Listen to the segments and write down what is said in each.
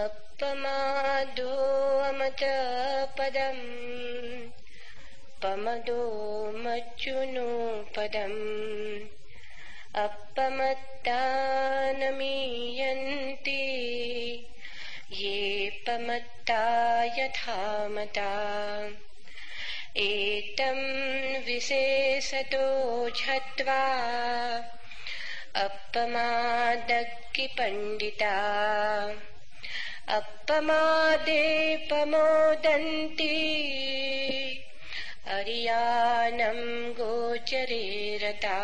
अपमादो अमतपदम् पमदो मच्चुनो पदम्। अपमत्तानमीयन्ति ये पमत्ता यथामता एतम् विशेषतो झत्वा अपमादक्कि पण्डिता अपमादेपमोदन्ति अर्यानम् गोचरे रता।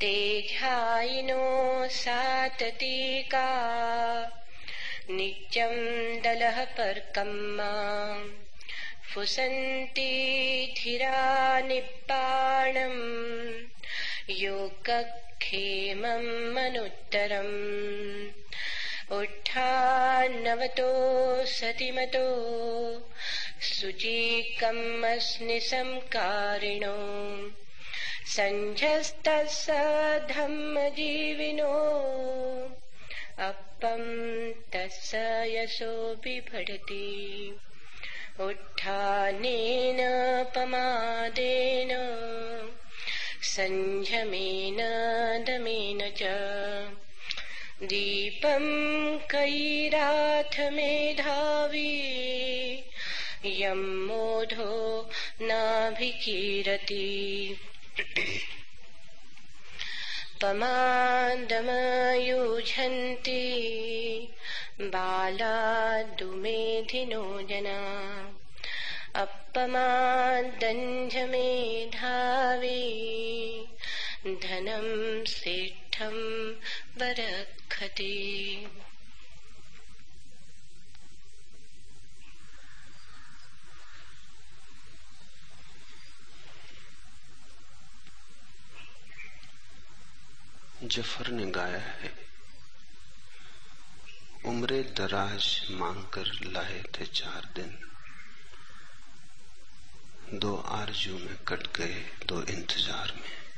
ते ध्यायिनो साततीका। नित्यम् दलः पर्कम्मा। फुसन्ति धीरा निब्बाणम् योगक्षेमम् मनुत्तरम्। उट्ठान्नवतो सतिमतो शुचिकमस्निसंकारिणो सञ्झस्तस्य धम्मजीविनो अपम् तस्य यशो बिभटति उत्थानेन पमादेन सञ्झमेन दमेन च दीपम् कैराथ मेधावी यम् मोधो नाभिकीरति पमादमयुझन्ति बालादुमेधिनो जना अपमादञ्झमेधावी धनम् श्रेष्ठम् वरखति। ज़फ़र ने गाया है, उम्रे दराज मांगकर लाए थे चार दिन। दो आरज़ू में कट गए, दो इंतज़ार में।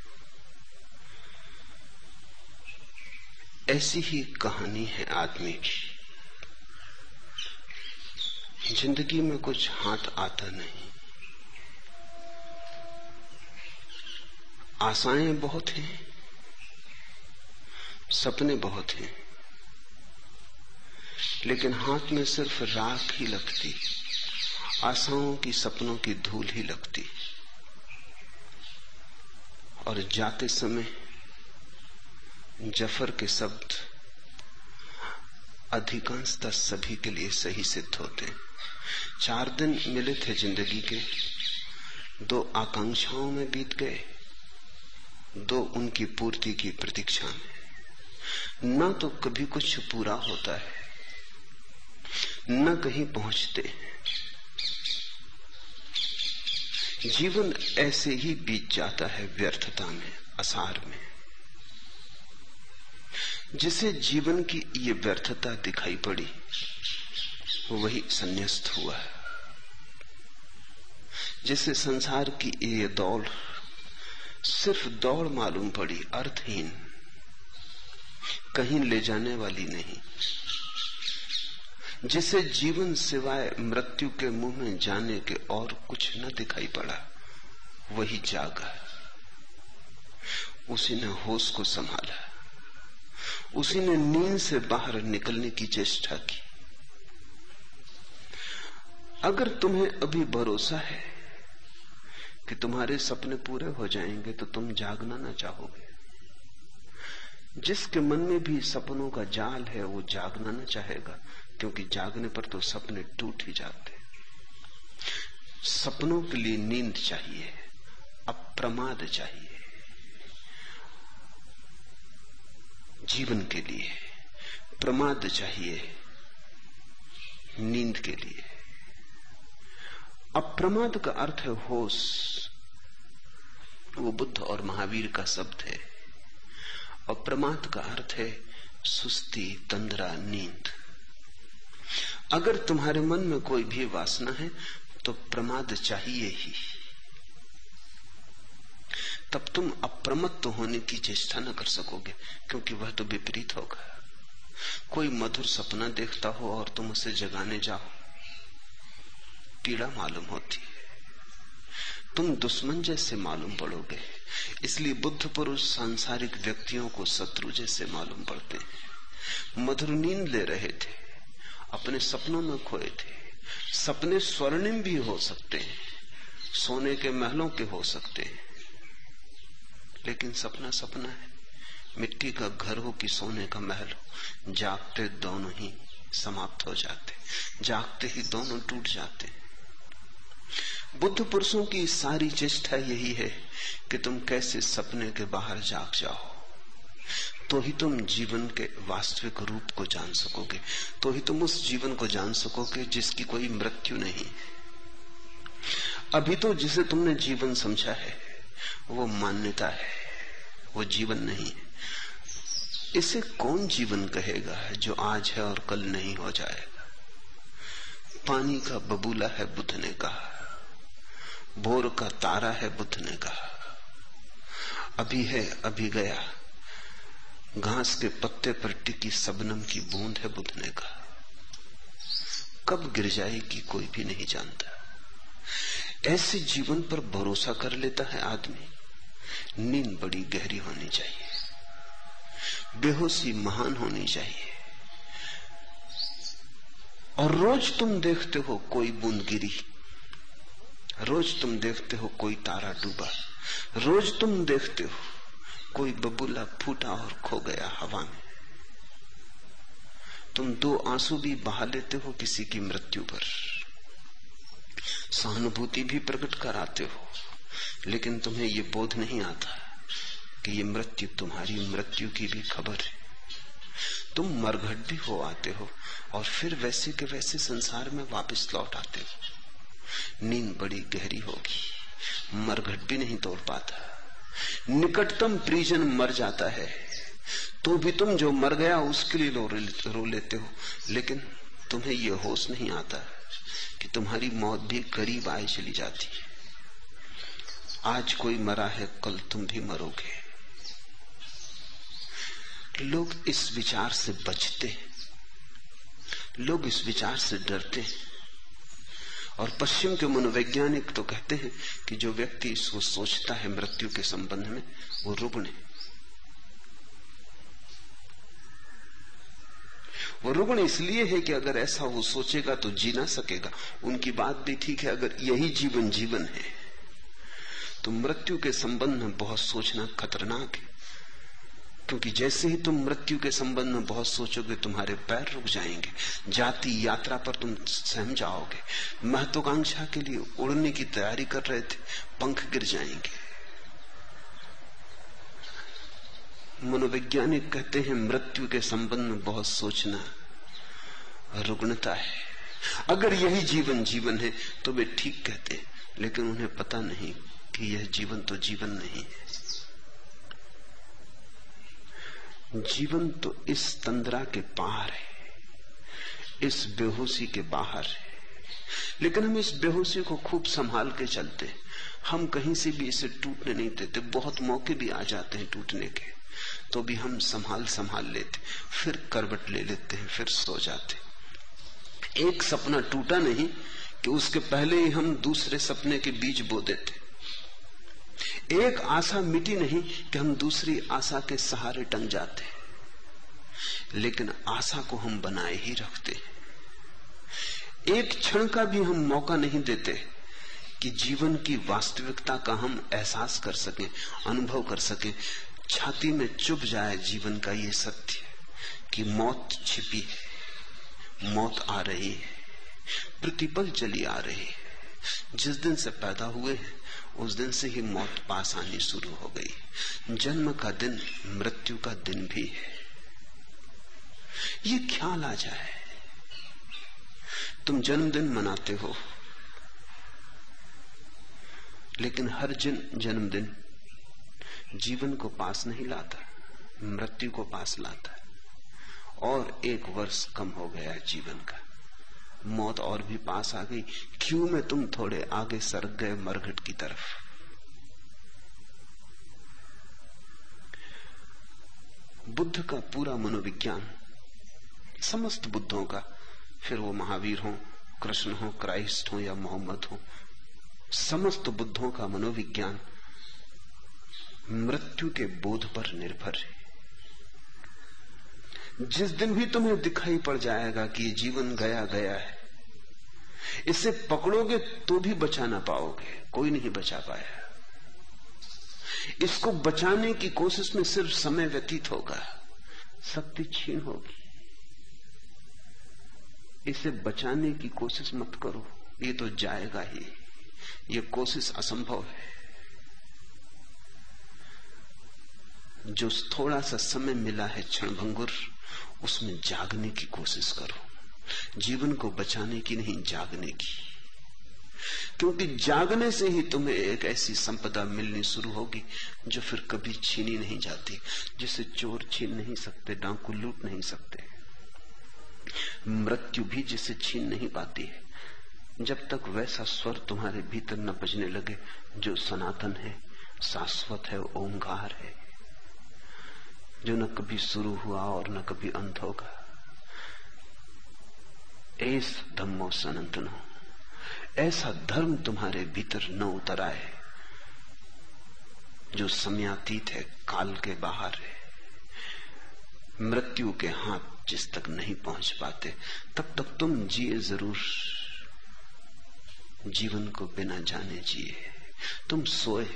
ऐसी ही कहानी है आदमी की। ज़िंदगी में कुछ हाथ आता नहीं। आशाएँ बहुत हैं, सपने बहुत हैं, लेकिन हाथ में सिर्फ़ राख ही लगती, आशाओं की सपनों की धूल ही लगती। और जाते समय ज़फ़र के शब्द अधिकांशतः सभी के लिए सही सिद्ध होते हैं। चार दिन मिले थे ज़िंदगी के। दो आकांक्षाओं में बीत गए। दो उनकी पूर्ति की प्रतीक्षा में। न तो कभी कुछ पूरा होता है, न कहीं पहुँचते जीवन ऐसे ही बीत जाता है व्यर्थता में, असार में। जिसे जीवन की ये व्यर्थता दिखाई पड़ी वही संन्यास्त हुआ है, जिसे संसार की ये दौड़ सिर्फ़ दौड़ मालूम पड़ी, अर्थहीन, कहीं ले जाने वाली नहीं, जिसे जीवन सिवाय मृत्यु के मुँह में जाने के और कुछ न दिखाई पड़ा, वही जागा उसी ने होश को संभाला उसी ने नींद से बाहर निकलने की चेष्टा की। अगर तुम्हें अभी भरोसा है कि तुम्हारे सपने पूरे हो जाएँगे तो तुम जागना ना चाहोगे। जिसके मन में भी सपनों का जाल है, वो जागना ना चाहेगा, क्योंकि जागने पर तो सपने टूट ही जाते सपनों के लिए नींद चाहिए, अप्रमाद चाहिए। जीवन के लिए, प्रमाद चाहिए, नींद के लिए। अप्रमाद का अर्थ है होश। वो बुद्ध और महावीर का शब्द है। और प्रमाद का अर्थ है सुस्ती, तंद्रा, नींद। अगर तुम्हारे मन में कोई भी वासना है तो प्रमाद चाहिए ही। तब तुम अप्रमत्त होने की चेष्टा न कर सकोगे, क्योंकि वह तो विपरीत होगा। कोई मधुर सपना देखता हो और तुम उसे जगाने जाओ, पीड़ा मालूम होती है। तुम दुश्मन जैसे मालूम पड़ोगे, इसलिए बुद्ध पुरुष सांसारिक व्यक्तियों को शत्रु जैसे मालूम पड़ते हैं। मधुर नींद ले रहे थे, अपने सपनों में खोए थे, सपने स्वर्णिम भी हो सकते हैं, सोने के महलों के हो सकते हैं। लेकिन सपना सपना है। मिट्टी का घर हो कि सोने का महल हो। जागते दोनों ही समाप्त हो जाते। जागते ही दोनों टूट जाते। बुद्ध पुरुषों की सारी चेष्टा यही है कि तुम कैसे सपने के बाहर जाग जाओ। तो ही तुम जीवन के वास्तविक रूप को जान सकोगे। तो ही तुम उस जीवन को जान सकोगे जिसकी कोई मृत्यु नहीं। अभी तो जिसे तुमने जीवन समझा है वो मान्यता है, वो जीवन नहीं है। इसे कौन जीवन कहेगा जो आज है और कल नहीं हो जाएगा? पानी का बबूला है बुद्ध ने कहा भोर का तारा है बुद्ध ने कहा। अभी है, अभी गया। घास के पत्ते पर टिकी सबनम की बूंद है बुद्ध ने कहा। कब गिर जाएगी कोई भी नहीं जानता। ऐसे जीवन पर भरोसा कर लेता है आदमी। नींद बड़ी गहरी होनी चाहिए। बेहोशी महान होनी चाहिए। और रोज तुम देखते हो कोई बूंद गिरी रोज तुम देखते हो कोई तारा डूबा। रोज तुम देखते हो कोई बबूला फूटा और खो गया हवा में। तुम दो आँसू भी बहा लेते हो किसी की मृत्यु पर। सहानुभूति भी प्रकट कराते हो। लेकिन तुम्हें ये बोध नहीं आता कि ये मृत्यु तुम्हारी मृत्यु की भी खबर है। तुम मरघट भी हो आते हो और फिर वैसे के वैसे संसार में वापस लौट आते हो। नींद बड़ी गहरी होगी। मरघट भी नहीं तोड़ पाता। निकटतम प्रिजन मर जाता है। तो भी तुम जो मर गया उसके लिए रो, लेते हो। लेकिन तुम्हें यह होश नहीं आता। कि तुम्हारी मौत भी करीब आए चली जाती है। आज कोई मरा है, कल तुम भी मरोगे। लोग इस विचार से बचते लोग इस विचार से डरते हैं। और पश्चिम के मनोवैज्ञानिक तो कहते हैं कि जो व्यक्ति इसको सोचता है मृत्यु के संबंध में, वो रुग्ण है। वो रुगण इसलिए है कि अगर ऐसा वो सोचेगा तो जी ना सकेगा। उनकी बात भी ठीक है, अगर यही जीवन जीवन है तो मृत्यु के संबंध में बहुत सोचना खतरनाक है। क्योंकि जैसे ही तुम मृत्यु के संबंध में बहुत सोचोगे, तुम्हारे पैर रुक जाएँगे। जाति यात्रा पर तुम सहम जाओगे। महत्वाकांक्षा के लिए उड़ने की तैयारी कर रहे थे, पंख गिर जाएँगे। मनोवैज्ञानिक कहते हैं, मृत्यु के संबंध में बहुत सोचना रुग्णता है। अगर यही जीवन जीवन है तो वे ठीक कहते हैं, लेकिन उन्हें पता नहीं कि यह जीवन तो जीवन नहीं है। जीवन तो इस तंद्रा के पार है, इस बेहोशी के बाहर है। लेकिन हम इस बेहोशी को खूब संभाल के चलते हम कहीं से भी इसे टूटने नहीं देते, बहुत मौके भी आ जाते हैं टूटने के। तो भी हम संभाल संभाल लेते, फिर करवट ले लेते हैं, फिर सो जाते एक सपना टूटा नहीं कि उसके पहले ही हम दूसरे सपने के बीज बो देते। एक आशा मिटी नहीं कि हम दूसरी आशा के सहारे टंग जाते लेकिन आशा को हम बनाए ही रखते एक क्षण का भी हम मौका नहीं देते कि जीवन की वास्तविकता का हम एहसास कर सके, अनुभव कर सके। छाती में चुभ जाए जीवन का ये सत्य कि मौत छिपी है। मौत आ रही है। प्रतिपल चली आ रही है। जिस दिन से पैदा हुए हैं, उस दिन से ही मौत पास आनी शुरू हो गई जन्म का दिन, मृत्यु का दिन भी है। ये ख्याल आ जाए। तुम जन्मदिन मनाते हो। लेकिन हर जिन जन्मदिन जीवन को पास नहीं लाता, मृत्यु को पास लाता और एक वर्ष कम हो गया जीवन का। मौत और भी पास आ गई। क्यों में तुम थोड़े आगे सरक गए मरघट की तरफ़? बुद्ध का पूरा मनोविज्ञान, समस्त बुद्धों का, फिर वो महावीर हो, कृष्ण हो, क्राइस्ट हो या मोहम्मद हो, समस्त बुद्धों का मनोविज्ञान मृत्यु के बोध पर निर्भर है। जिस दिन भी तुम्हें दिखाई पड़ जाएगा कि ये जीवन गया गया है, इसे पकड़ोगे तो भी बचा ना पाओगे, कोई नहीं बचा पाया। इसको बचाने की कोशिश में सिर्फ़ समय व्यतीत होगा, शक्ति छीन होगी। इसे बचाने की कोशिश मत करो, ये तो जाएगा ही, ये कोशिश असंभव है। जो थोड़ा सा समय मिला है क्षणभंगुर, उसमें जागने की कोशिश करो। जीवन को बचाने की नहीं, जागने की। क्योंकि जागने से ही तुम्हें एक ऐसी संपदा मिलनी शुरू होगी, जो फिर कभी छीनी नहीं जाती, जिसे चोर छीन नहीं सकते, डांकू लूट नहीं सकते। मृत्यु भी जिसे छीन नहीं पाती है। जब तक वैसा स्वर तुम्हारे भीतर न बजने लगे, जो सनातन है, शाश्वत है, ओंकार है जो न कभी शुरू हुआ और न कभी अंत होगा। एस धम्मो सनातनो ऐसा धर्म तुम्हारे भीतर न उतर आए, जो समयातीत है, काल के बाहर है। मृत्यु के हाथ जिस तक नहीं पहुँच पाते, तब तक तुम जिए ज़रूर। जीवन को बिना जाने जिए। तुम सोए,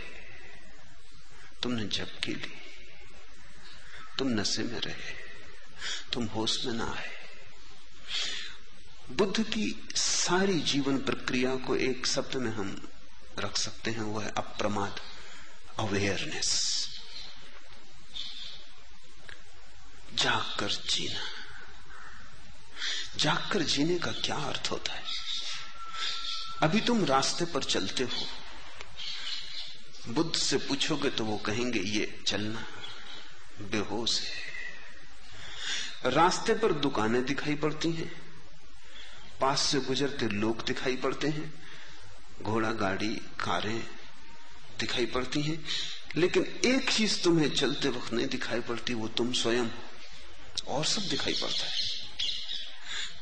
तुमने झपकी ली। तुम नशे में रहे, तुम होश में ना आए। बुद्ध की सारी जीवन प्रक्रिया को एक शब्द में हम रख सकते हैं वह है अप्रमाद, अवेयरनेस। जागकर जीना। जागकर जीने का क्या अर्थ होता है? अभी तुम रास्ते पर चलते हो, बुद्ध से पूछोगे तो वो कहेंगे, ये चलना बेहोश है। रास्ते पर दुकानें दिखाई पड़ती हैं, पास से गुजरते लोग दिखाई पड़ते हैं, घोड़ा गाड़ी, कारें दिखाई पड़ती हैं, लेकिन एक चीज़ तुम्हें चलते वक्त नहीं दिखाई पड़ती, वो तुम स्वयं और सब दिखाई पड़ता है।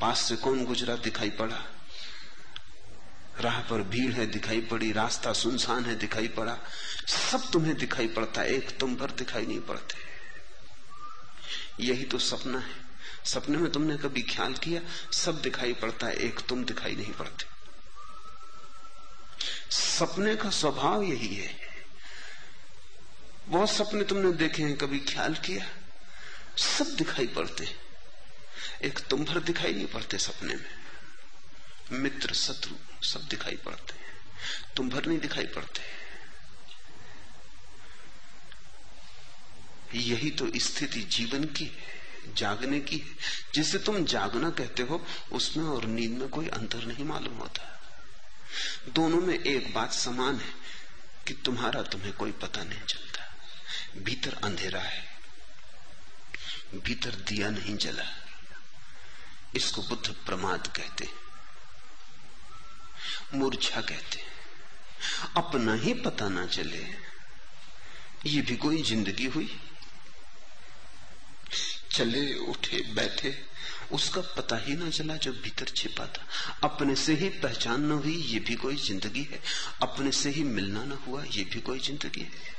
पास से कौन गुजरा दिखाई पड़ा? राह पर भीड़ है दिखाई पड़ी, रास्ता सुनसान है दिखाई पड़ा, सब तुम्हें दिखाई पड़ता है एक तुम पर दिखाई नहीं पड़ते। यही तो सपना है। सपने में तुमने कभी ख्याल किया? सब दिखाई पड़ता है, एक तुम दिखाई नहीं पड़ते। सपने का स्वभाव यही है। बहुत सपने तुमने देखे हैं, कभी ख्याल किया? सब दिखाई पड़ते एक तुम भर दिखाई नहीं पड़ते सपने में। मित्र, शत्रु, सब दिखाई पड़ते हैं। तुम भर नहीं दिखाई पड़ते। यही तो स्थिति जीवन की है, जागने की है। जिसे तुम जागना कहते हो, उसमें और नींद में कोई अंतर नहीं मालूम होता। दोनों में एक बात समान है कि तुम्हारा तुम्हें कोई पता नहीं चलता। भीतर अंधेरा है। भीतर दिया नहीं जला। इसको बुद्ध प्रमाद कहते मूर्छा कहते अपना ही पता ना चले। ये भी कोई ज़िंदगी हुई? चले, उठे, बैठे, उसका पता ही ना चला जो भीतर छिपा था। अपने से ही पहचान न हुई, ये भी कोई ज़िंदगी है। अपने से ही मिलना न हुआ, ये भी कोई ज़िंदगी है।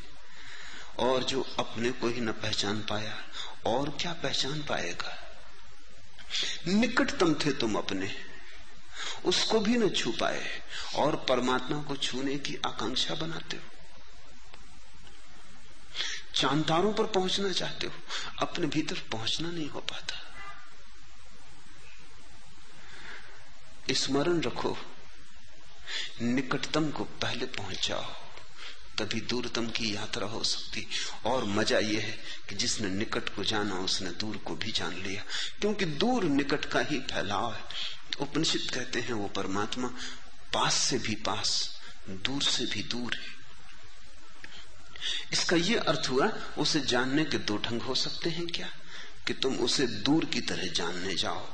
और जो अपने को ही न पहचान पाया, और क्या पहचान पाएगा? निकटतम थे तुम अपने। उसको भी न छू पाए, और परमात्मा को छूने की आकांक्षा बनाते हो। चांतारों पर पहुँचना चाहते हो, अपने भीतर पहुँचना नहीं हो पाता। स्मरण रखो, निकटतम को पहले पहुँच जाओ तभी दूरतम की यात्रा हो सकती। और मज़ा यह है कि जिसने निकट को जाना, उसने दूर को भी जान लिया। क्योंकि दूर निकट का ही फैलाव है। उपनिषद कहते हैं, वो परमात्मा पास से भी पास, दूर से भी दूर है। इसका यह अर्थ हुआ, उसे जानने के दो ढंग हो सकते हैं क्या? कि तुम उसे दूर की तरह जानने जाओ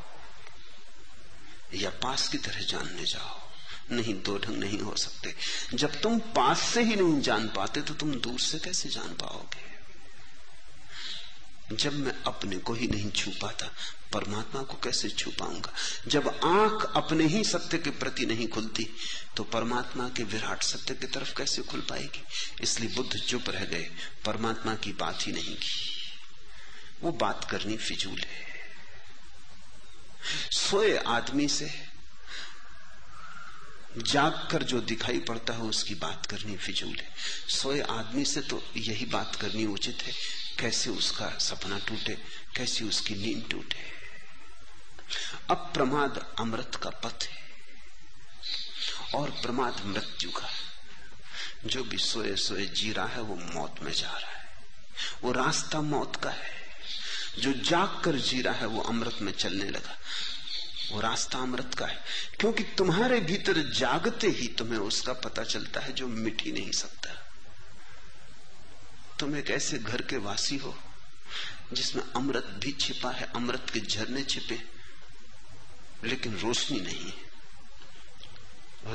या पास की तरह जानने जाओ। नहीं, दो ढंग नहीं हो सकते। जब तुम पास से ही नहीं जान पाते तो तुम दूर से कैसे जान पाओगे? जब मैं अपने को ही नहीं छू पाता परमात्मा को कैसे छू पाऊँगा? जब आँख अपने ही सत्य के प्रति नहीं खुलती तो परमात्मा के विराट सत्य की तरफ़ कैसे खुल पाएगी? इसलिए बुद्ध चुप रह गए, परमात्मा की बात ही नहीं की। वो बात करनी फिजूल है। सोए आदमी से जाग कर जो दिखाई पड़ता है, उसकी बात करनी फिजूल है। सोए आदमी से तो यही बात करनी उचित है, कैसे उसका सपना टूटे, कैसी उसकी नींद टूटे। अब प्रमाद अमृत का पथ है। और प्रमाद मृत्यु का जो भी सोए सोए जी रहा है, वो मौत में जा रहा है। वो रास्ता मौत का है। जो जाग कर जी रहा है, वो अमृत में चलने लगा। वो रास्ता अमृत का है। क्योंकि तुम्हारे भीतर जागते ही तुम्हें उसका पता चलता है, जो मिट ही नहीं सकता। तुम एक ऐसे घर के वासी हो, जिसमें अमृत भी छिपा है, अमृत के झरने छिपे लेकिन रोशनी नहीं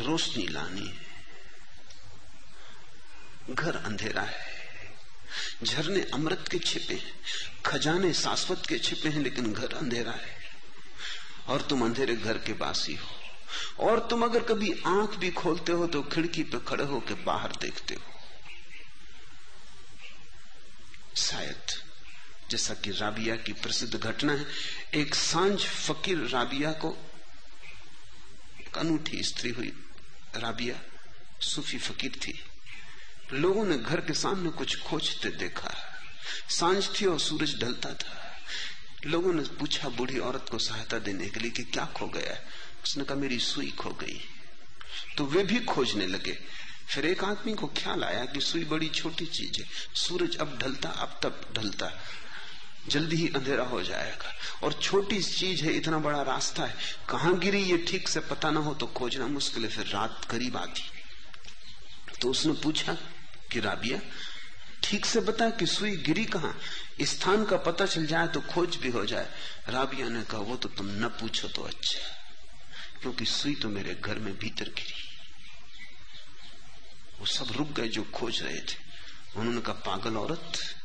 रोशनी लानी है। घर अंधेरा है। झरने अमृत के छिपे हैं। खजाने शाश्वत के छिपे हैं, लेकिन घर अंधेरा है। और तुम अंधेरे घर के बासी हो। और तुम अगर कभी आँख भी खोलते हो तो खिड़की पर खड़े होकर बाहर देखते हो। शायद जैसा कि राबिया की प्रसिद्ध घटना है, एक साँझ फकीर राबिया को अनूठी स्त्री हुई, राबिया, सूफी फकीर थी। लोगों ने घर के सामने कुछ खोजते देखा। साँझ थी और सूरज ढलता था। लोगों ने पूछा, बूढ़ी औरत को सहायता देने के लिए कि क्या खो गया उसने कहा, मेरी सुई खो गई। तो वे भी खोजने लगे। फिर एक आदमी को ख्याल आया कि सुई बड़ी छोटी चीज़ है। सूरज अब ढलता, अब तब ढलता। जल्दी ही अंधेरा हो जाएगा। और छोटी चीज़ है, इतना बड़ा रास्ता है। कहाँ गिरी ये ठीक से पता ना हो तो खोजना मुश्किल है, फिर रात करीब आती। तो उसने पूछा कि, राबिया, ठीक से बता कि सुई गिरी कहा? स्थान का पता चल जाए तो खोज भी हो जाए। राबिया ने कहा, वो तो तुम न पूछो तो अच्छा क्योंकि सुई तो मेरे घर में भीतर गिरी। वो सब रुक गए जो खोज रहे थे। उन्होंने कहा, पागल औरत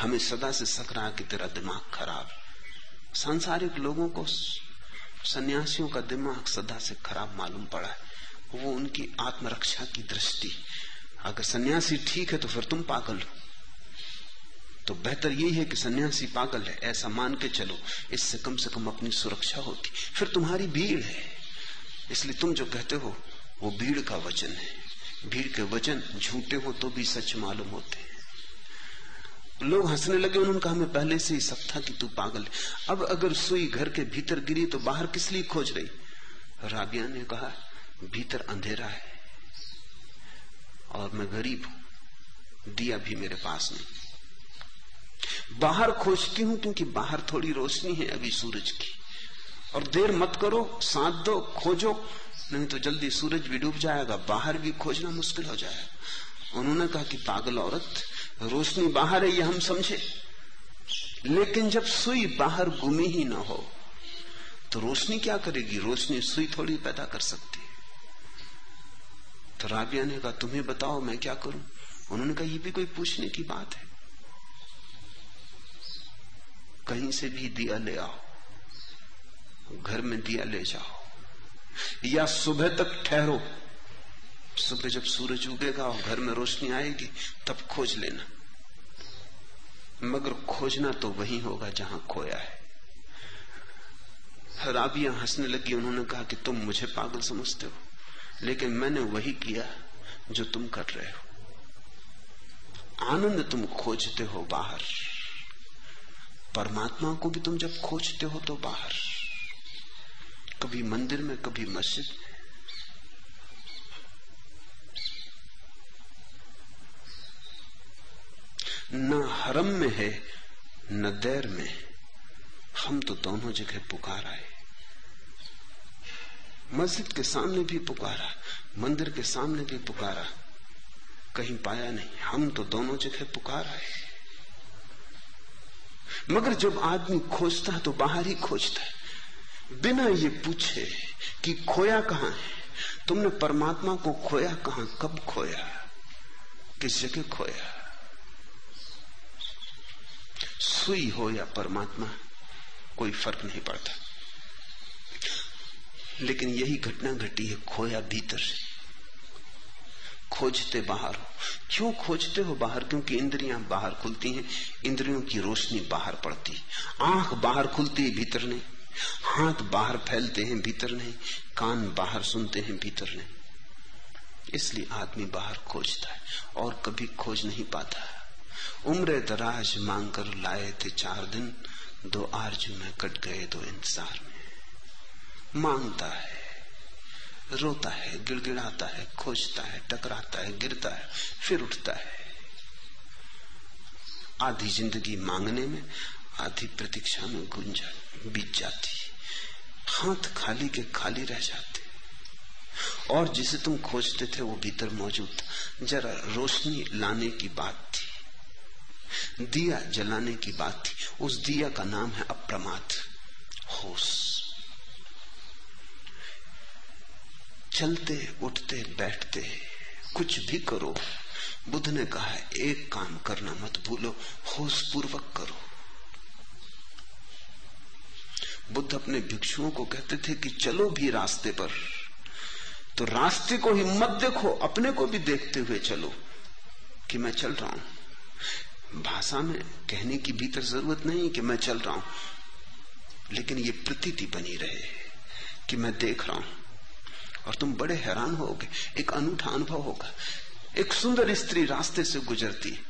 हमें सदा से सक रहा कि तेरा दिमाग खराब। सांसारिक लोगों को सन्यासियों का दिमाग सदा से खराब मालूम पड़ा है। वो उनकी आत्मरक्षा की दृष्टि। अगर सन्यासी ठीक है तो फिर तुम पागल हो। तो बेहतर यही है कि सन्यासी पागल है, ऐसा मान के चलो। इससे कम से कम अपनी सुरक्षा होती। फिर तुम्हारी भीड़ है। इसलिए तुम जो कहते हो, वो भीड़ का वचन है। भीड़ के वचन झूठे हो तो भी सच मालूम होते हैं। लोग हंसने लगे, उन्होंने कहा हमें पहले से ही सब था कि तू पागल अब अगर सुई घर के भीतर गिरी तो बाहर किस लिए खोज रही? राबिया ने कहा, भीतर अंधेरा है और मैं गरीब हूँ। दिया भी मेरे पास नहीं। बाहर खोजती हूँ क्योंकि बाहर थोड़ी रोशनी है अभी सूरज की। और देर मत करो, साथ दो, खोजो, नहीं तो जल्दी सूरज भी डूब जाएगा, बाहर भी खोजना मुश्किल हो जाएगा। उन्होंने कहा कि पागल औरत रोशनी बाहर है, ये हम समझे। लेकिन जब सुई बाहर गुमी ही ना हो तो रोशनी क्या करेगी? रोशनी सुई थोड़ी पैदा कर सकती है। तो राबिया ने कहा, तुम्हें बताओ, मैं क्या करूँ? उन्होंने कहा, ये भी कोई पूछने की बात है। कहीं से भी दिया ले आओ। घर में दिया ले जाओ। या सुबह तक ठहरो। सुबह जब सूरज उगेगा और घर में रोशनी आएगी, तब खोज लेना। मगर खोजना तो वही होगा जहाँ खोया है। राबिया हंसने लगी, उन्होंने कहा कि तुम मुझे पागल समझते हो, लेकिन मैंने वही किया जो तुम कर रहे हो। आनंद तुम खोजते हो बाहर, परमात्मा को भी तुम जब खोजते हो तो बाहर। कभी मंदिर में, कभी मस्जिद में न हरम में है, न दैर में हम तो दोनों जगह पुकार आए। मस्जिद के सामने भी पुकारा, मंदिर के सामने भी पुकारा। कहीं पाया नहीं, हम तो दोनों जगह पुकार आए। मगर जब आदमी खोजता है तो बाहर ही खोजता है। बिना ये पूछे कि खोया कहाँ है, तुमने परमात्मा को खोया कहाँ, कब खोया, किस जगह खोया? सुई हो या परमात्मा, कोई फ़र्क नहीं पड़ता। लेकिन यही घटना घटी है खोया भीतर से। खोजते बाहर हो। क्यों खोजते हो बाहर? क्योंकि इंद्रियाँ बाहर खुलती हैं, इंद्रियों की रोशनी बाहर पड़ती आँख बाहर खुलती है, भीतर नहीं। हाथ बाहर फैलते हैं, भीतर नहीं। कान बाहर सुनते हैं, भीतर नहीं। इसलिए आदमी बाहर खोजता है और कभी खोज नहीं पाता उम्र दराज मांग कर लाए थे चार दिन, दो आरज़ू में कट गए, दो इंतज़ार में। माँगता है, रोता है, गिड़गिड़ाता है, खोजता है, टकराता है, गिरता है, फिर उठता है। आधी ज़िंदगी मांगने में, आधी प्रतीक्षा में गुंजा, बीत जाती। हाथ खाली के खाली रह जाते। और जिसे तुम खोजते थे, वो भीतर मौजूद। जरा रोशनी लाने की बात थी। दिया जलाने की बात थी। उस दिया का नाम है अप्रमाद। होश। चलते, उठते, बैठते, कुछ भी करो। बुद्ध ने कहा है एक काम करना मत भूलो होश पूर्वक करो। बुद्ध अपने भिक्षुओं को कहते थे कि चलो भी रास्ते पर। तो रास्ते को ही मत देखो, अपने को भी देखते हुए चलो, कि मैं चल रहा हूँ। भाषा में कहने की भीतर ज़रूरत नहीं कि मैं चल रहा हूँ। लेकिन ये प्रतीति बनी रहे कि मैं देख रहा हूँ। और तुम बड़े हैरान होगे, एक अनूठा अनुभव होगा। एक सुंदर स्त्री रास्ते से गुजरती।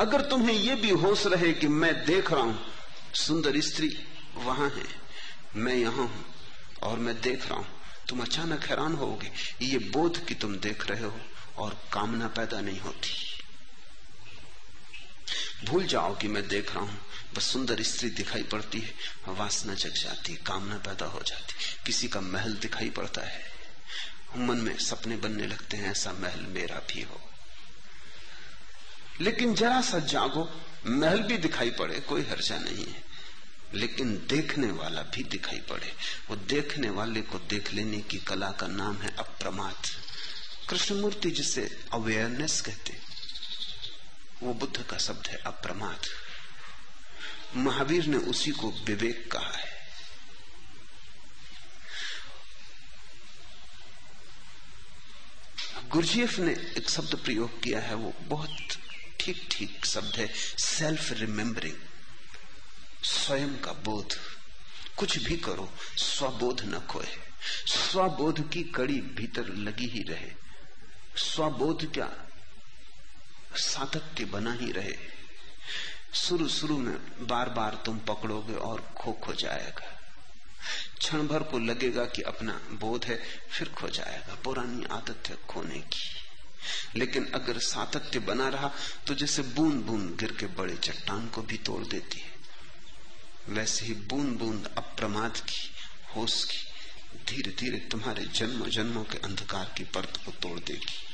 अगर तुम्हें यह भी होश रहे कि मैं देख रहा हूँ, सुंदर स्त्री वहाँ है, मैं यहाँ हूँ और मैं देख रहा हूँ, तुम अचानक हैरान होगे, ये बोध कि तुम देख रहे हो और कामना पैदा नहीं होती। भूल जाओ कि मैं देख रहा हूँ, बस सुंदर स्त्री दिखाई पड़ती है, वासना जग जाती है, कामना पैदा हो जाती किसी का महल दिखाई पड़ता है। मन में सपने बनने लगते हैं, ऐसा महल मेरा भी हो। लेकिन जरा सा जागो, महल भी दिखाई पड़े, कोई हर्जा नहीं है। लेकिन देखने वाला भी दिखाई पड़े। वो देखने वाले को देख लेने की कला का नाम है अप्रमाद। कृष्णमूर्ति जिसे अवेयरनेस कहते वो बुद्ध का शब्द है अप्रमाद। महावीर ने उसी को विवेक कहा है। गुरजीएफ ने एक शब्द प्रयोग किया है, वो बहुत ठीक ठीक शब्द है सेल्फ रिमेम्बरिंग स्वयं का बोध। कुछ भी करो, स्वबोध न खोए। स्वबोध की कड़ी भीतर लगी ही रहे। स्वबोध क्या सातत्य बना ही रहे। शुरू शुरू में बार बार तुम पकड़ोगे और खो खो जाएगा। क्षण भर को लगेगा कि अपना बोध है, फिर खो जाएगा, पुरानी आदत है खोने की। लेकिन अगर सातत्य बना रहा तो जैसे बूंद बूंद गिर के बड़े चट्टान को भी तोड़ देती है। वैसे ही बूंद बूंद अप्रमाद की, होश की धीरे धीरे तुम्हारे जन्म जन्मों के अंधकार की परत को तोड़ देगी।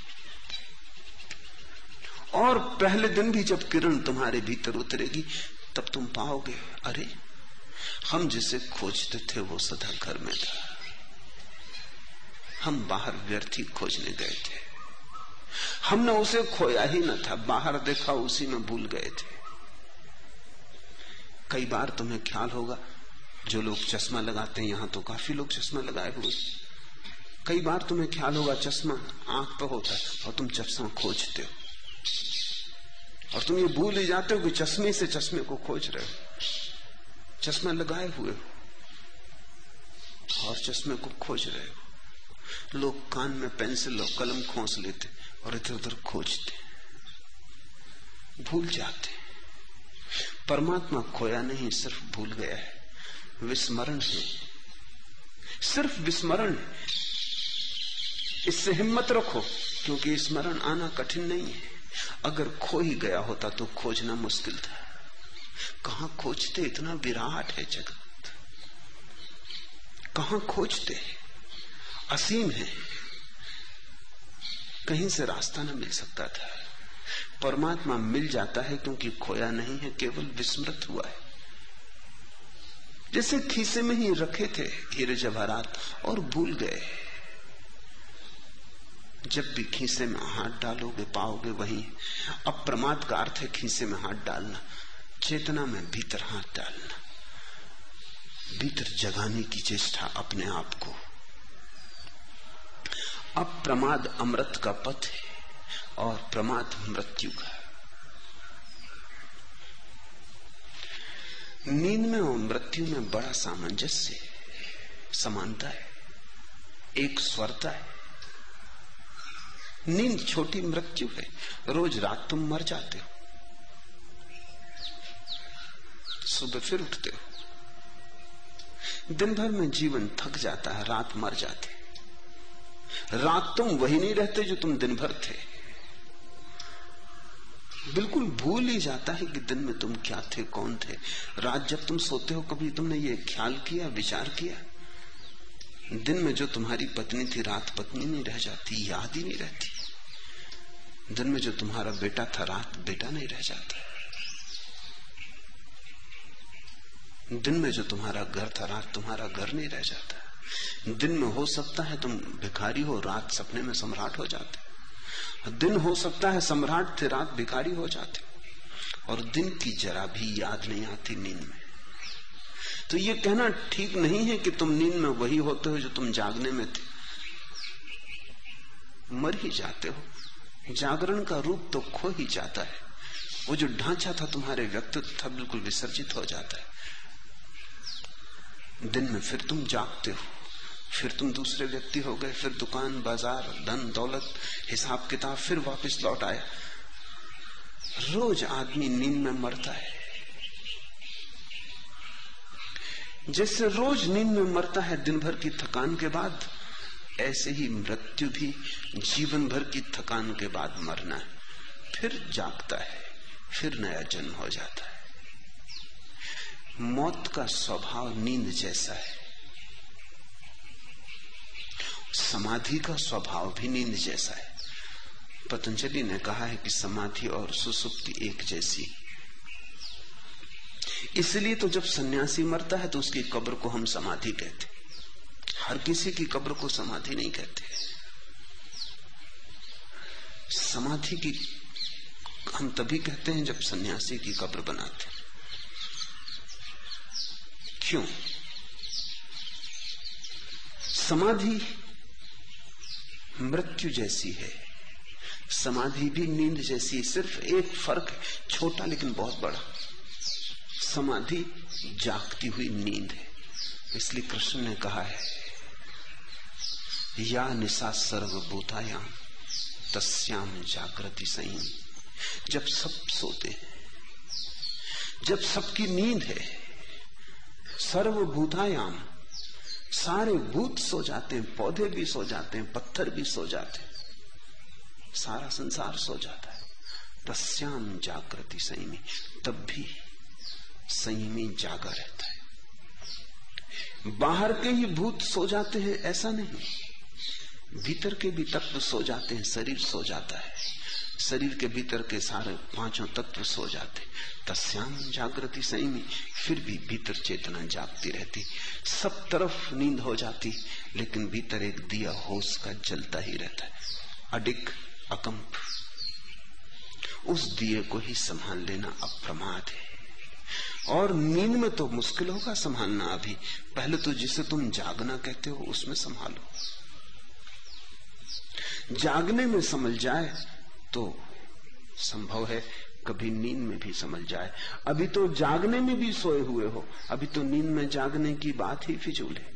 और पहले दिन भी जब किरण तुम्हारे भीतर उतरेगी, तब तुम पाओगे, अरे, हम जिसे खोजते थे वो सदा घर में था। हम बाहर व्यर्थी खोजने गए थे। हमने उसे खोया ही न था, बाहर देखा उसी में भूल गए थे। कई बार तुम्हें ख्याल होगा, जो लोग चश्मा लगाते हैं, यहाँ तो काफ़ी लोग चश्मा लगाए हुए कई बार तुम्हें ख्याल होगा, चश्मा आँख पर होता है और तुम चश्मा खोजते हो। और तुम ये भूल ही जाते हो कि चश्मे से चश्मे को खोज रहे हो। चश्मा लगाए हुए हो और चश्मे को खोज रहे हो। लोग कान में पेंसिल और कलम खोस लेते और इधर उधर खोजते। भूल जाते। परमात्मा खोया नहीं, सिर्फ़ भूल गया है। विस्मरण है। सिर्फ़ विस्मरण इससे हिम्मत रखो, क्योंकि स्मरण आना कठिन नहीं है। अगर खो ही गया होता तो खोजना मुश्किल था। कहा खोजते? इतना विराट है जगत। कहा खोजते? असीम है। कहीं से रास्ता न मिल सकता था। परमात्मा मिल जाता है क्योंकि खोया नहीं है, केवल विस्मृत हुआ है। जैसे खीसे में ही रखे थे हीरे जवाहरात और भूल गए। जब भी खीसे में हाथ डालोगे, पाओगे वही। अप्रमाद का अर्थ है खीसे में हाथ डालना, चेतना में भीतर हाथ डालना। भीतर जगाने की चेष्टा अपने आप को। अप्रमाद अमृत का पथ है और प्रमाद मृत्यु का। नींद में और मृत्यु में बड़ा सामंजस्य समानता है। एक स्वरता है। नींद छोटी मृत्यु है। रोज रात तुम मर जाते हो। सुबह फिर उठते हो। दिन भर में जीवन थक जाता है, रात मर जाती रात तुम वही नहीं रहते जो तुम दिन भर थे। बिल्कुल भूल ही जाता है कि दिन में तुम क्या थे, कौन थे। रात जब तुम सोते हो, कभी तुमने ये ख्याल किया, विचार किया? दिन में जो तुम्हारी पत्नी थी, रात पत्नी नहीं रह जाती, याद ही नहीं रहती। दिन में जो तुम्हारा बेटा था, रात बेटा नहीं रह जाता। दिन में जो तुम्हारा घर था, रात तुम्हारा घर नहीं रह जाता। दिन में हो सकता है तुम भिखारी हो, रात सपने में सम्राट हो जाते। दिन हो सकता है सम्राट थे, रात भिखारी हो जाते। और दिन की जरा भी याद नहीं आती नींद में। तो ये कहना ठीक नहीं है कि तुम नींद में वही होते हो जो तुम जागने में थे। मर ही जाते हो। जागरण का रूप तो खो ही जाता है। वो जो ढांचा था तुम्हारे व्यक्तित्व था, बिल्कुल विसर्जित हो जाता है। दिन में फिर तुम जागते हो, फिर तुम दूसरे व्यक्ति हो गए, फिर दुकान, बाज़ार, धन, दौलत, हिसाब किताब, फिर वापस लौट आया रोज आदमी नींद में मरता है। जैसे रोज नींद में मरता है दिन भर की थकान के बाद ऐसे ही मृत्यु भी जीवन भर की थकान के बाद मरना है। फिर जागता है, फिर नया जन्म हो जाता है। मौत का स्वभाव नींद जैसा है। समाधि का स्वभाव भी नींद जैसा है। पतंजलि ने कहा है कि समाधि और सुसुप्ति एक जैसी। इसलिए तो जब सन्यासी मरता है तो उसकी कब्र को हम समाधि कहते हर किसी की कब्र को समाधि नहीं कहते। समाधि की, हम तभी कहते हैं जब सन्यासी की कब्र बनाते क्यों? समाधि मृत्यु जैसी है। समाधि भी नींद जैसी, सिर्फ़ एक फ़र्क छोटा लेकिन बहुत बड़ा। समाधि जागती हुई नींद है। इसलिए कृष्ण ने कहा है या निशा सर्वभूतायाम तस्याम जागृति सही। जब सब सोते हैं, जब सबकी नींद है सर्वभूतायाम सारे भूत सो जाते हैं, पौधे भी सो जाते हैं, पत्थर भी सो जाते हैं, सारा संसार सो जाता है। तस्याम जागृति संयमी तब भी संयमी जागा रहता है। बाहर के ही भूत सो जाते हैं, ऐसा नहीं। भीतर के भी तत्व सो जाते हैं, शरीर सो जाता है। शरीर के भीतर के सारे पाँचों तत्व सो जाते तस्याम जागृति संयमी, फिर भी भीतर चेतना जागती रहती। सब तरफ़ नींद हो जाती, लेकिन भीतर एक दिया होश का जलता ही रहता है। अडिक अकंप, उस दिए को ही संभाल लेना अप्रमाद है। और नींद में तो मुश्किल होगा संभालना अभी। पहले तो जिसे तुम जागना कहते हो, उसमें संभालो। जागने में समझ जाए तो संभव है कभी नींद में भी समझ जाए। अभी तो जागने में भी सोए हुए हो। अभी तो नींद में जागने की बात ही फिजूल है।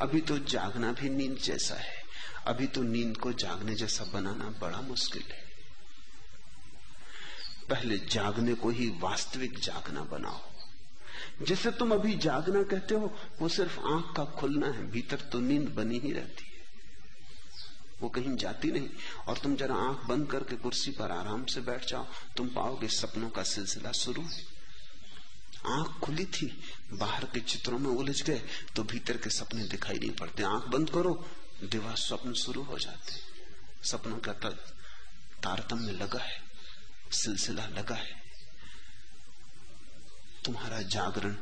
अभी तो जागना भी नींद जैसा है। अभी तो नींद को जागने जैसा बनाना बड़ा मुश्किल है। पहले जागने को ही वास्तविक जागना बनाओ। जिसे तुम अभी जागना कहते हो, वो सिर्फ़ आँख का खुलना है, भीतर तो नींद बनी ही रहती। वो कहीं जाती नहीं। और तुम जरा आँख बंद करके कुर्सी पर आराम से बैठ जाओ, तुम पाओगे सपनों का सिलसिला शुरू है। आँख खुली थी, बाहर के चित्रों में उलझ गए तो भीतर के सपने दिखाई नहीं पड़ते। आँख बंद करो दिवा स्वप्न शुरू हो जाते। सपनों का तारतम्य लगा है, सिलसिला लगा है। तुम्हारा जागरण,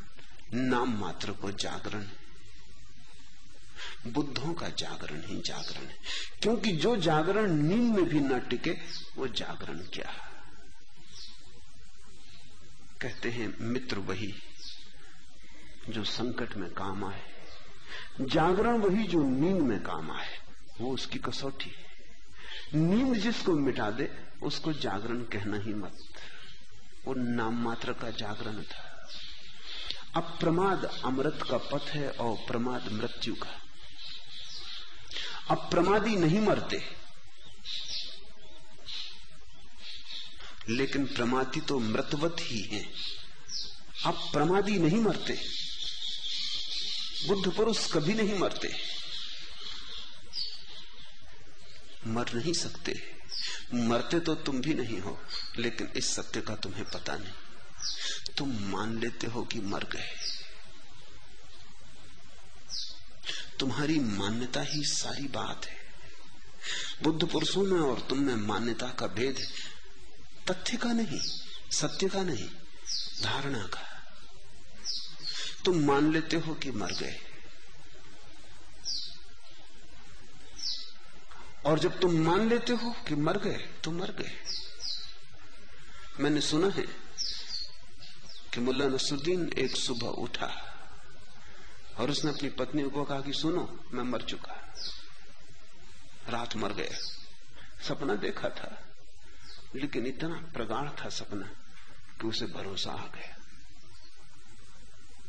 नाम मात्र को जागरण बुद्धों का जागरण ही जागरण है। क्योंकि जो जागरण नींद में भी न टिके, वो जागरण क्या? कहते हैं, मित्र वही जो संकट में काम आए। जागरण वही जो नींद में काम आए, वो उसकी कसौटी नींद जिसको मिटा दे, उसको जागरण कहना ही मत। वो नाम मात्र का जागरण था। अप्रमाद अमृत का पथ है और प्रमाद मृत्यु का। अप्रमादी नहीं मरते। लेकिन प्रमादी तो मृतवत ही हैं। अप्रमादी नहीं मरते। बुद्ध पुरुष कभी नहीं मरते। मर नहीं सकते। मरते तो तुम भी नहीं हो, लेकिन इस सत्य का तुम्हें पता नहीं। तुम मान लेते हो कि मर गए। तुम्हारी मान्यता ही सारी बात है। बुद्ध पुरुषों में और तुम में मान्यता का भेद तथ्य का नहीं, सत्य का नहीं, धारणा का। तुम मान लेते हो कि मर गए। और जब तुम मान लेते हो कि मर गए तो मर गए। मैंने सुना है कि मुल्ला नसरुद्दीन एक सुबह उठा। और उसने अपनी पत्नी को कहा कि सुनो, मैं मर चुका रात मर गया। सपना देखा था, लेकिन इतना प्रगाढ़ था सपना कि उसे भरोसा आ गया।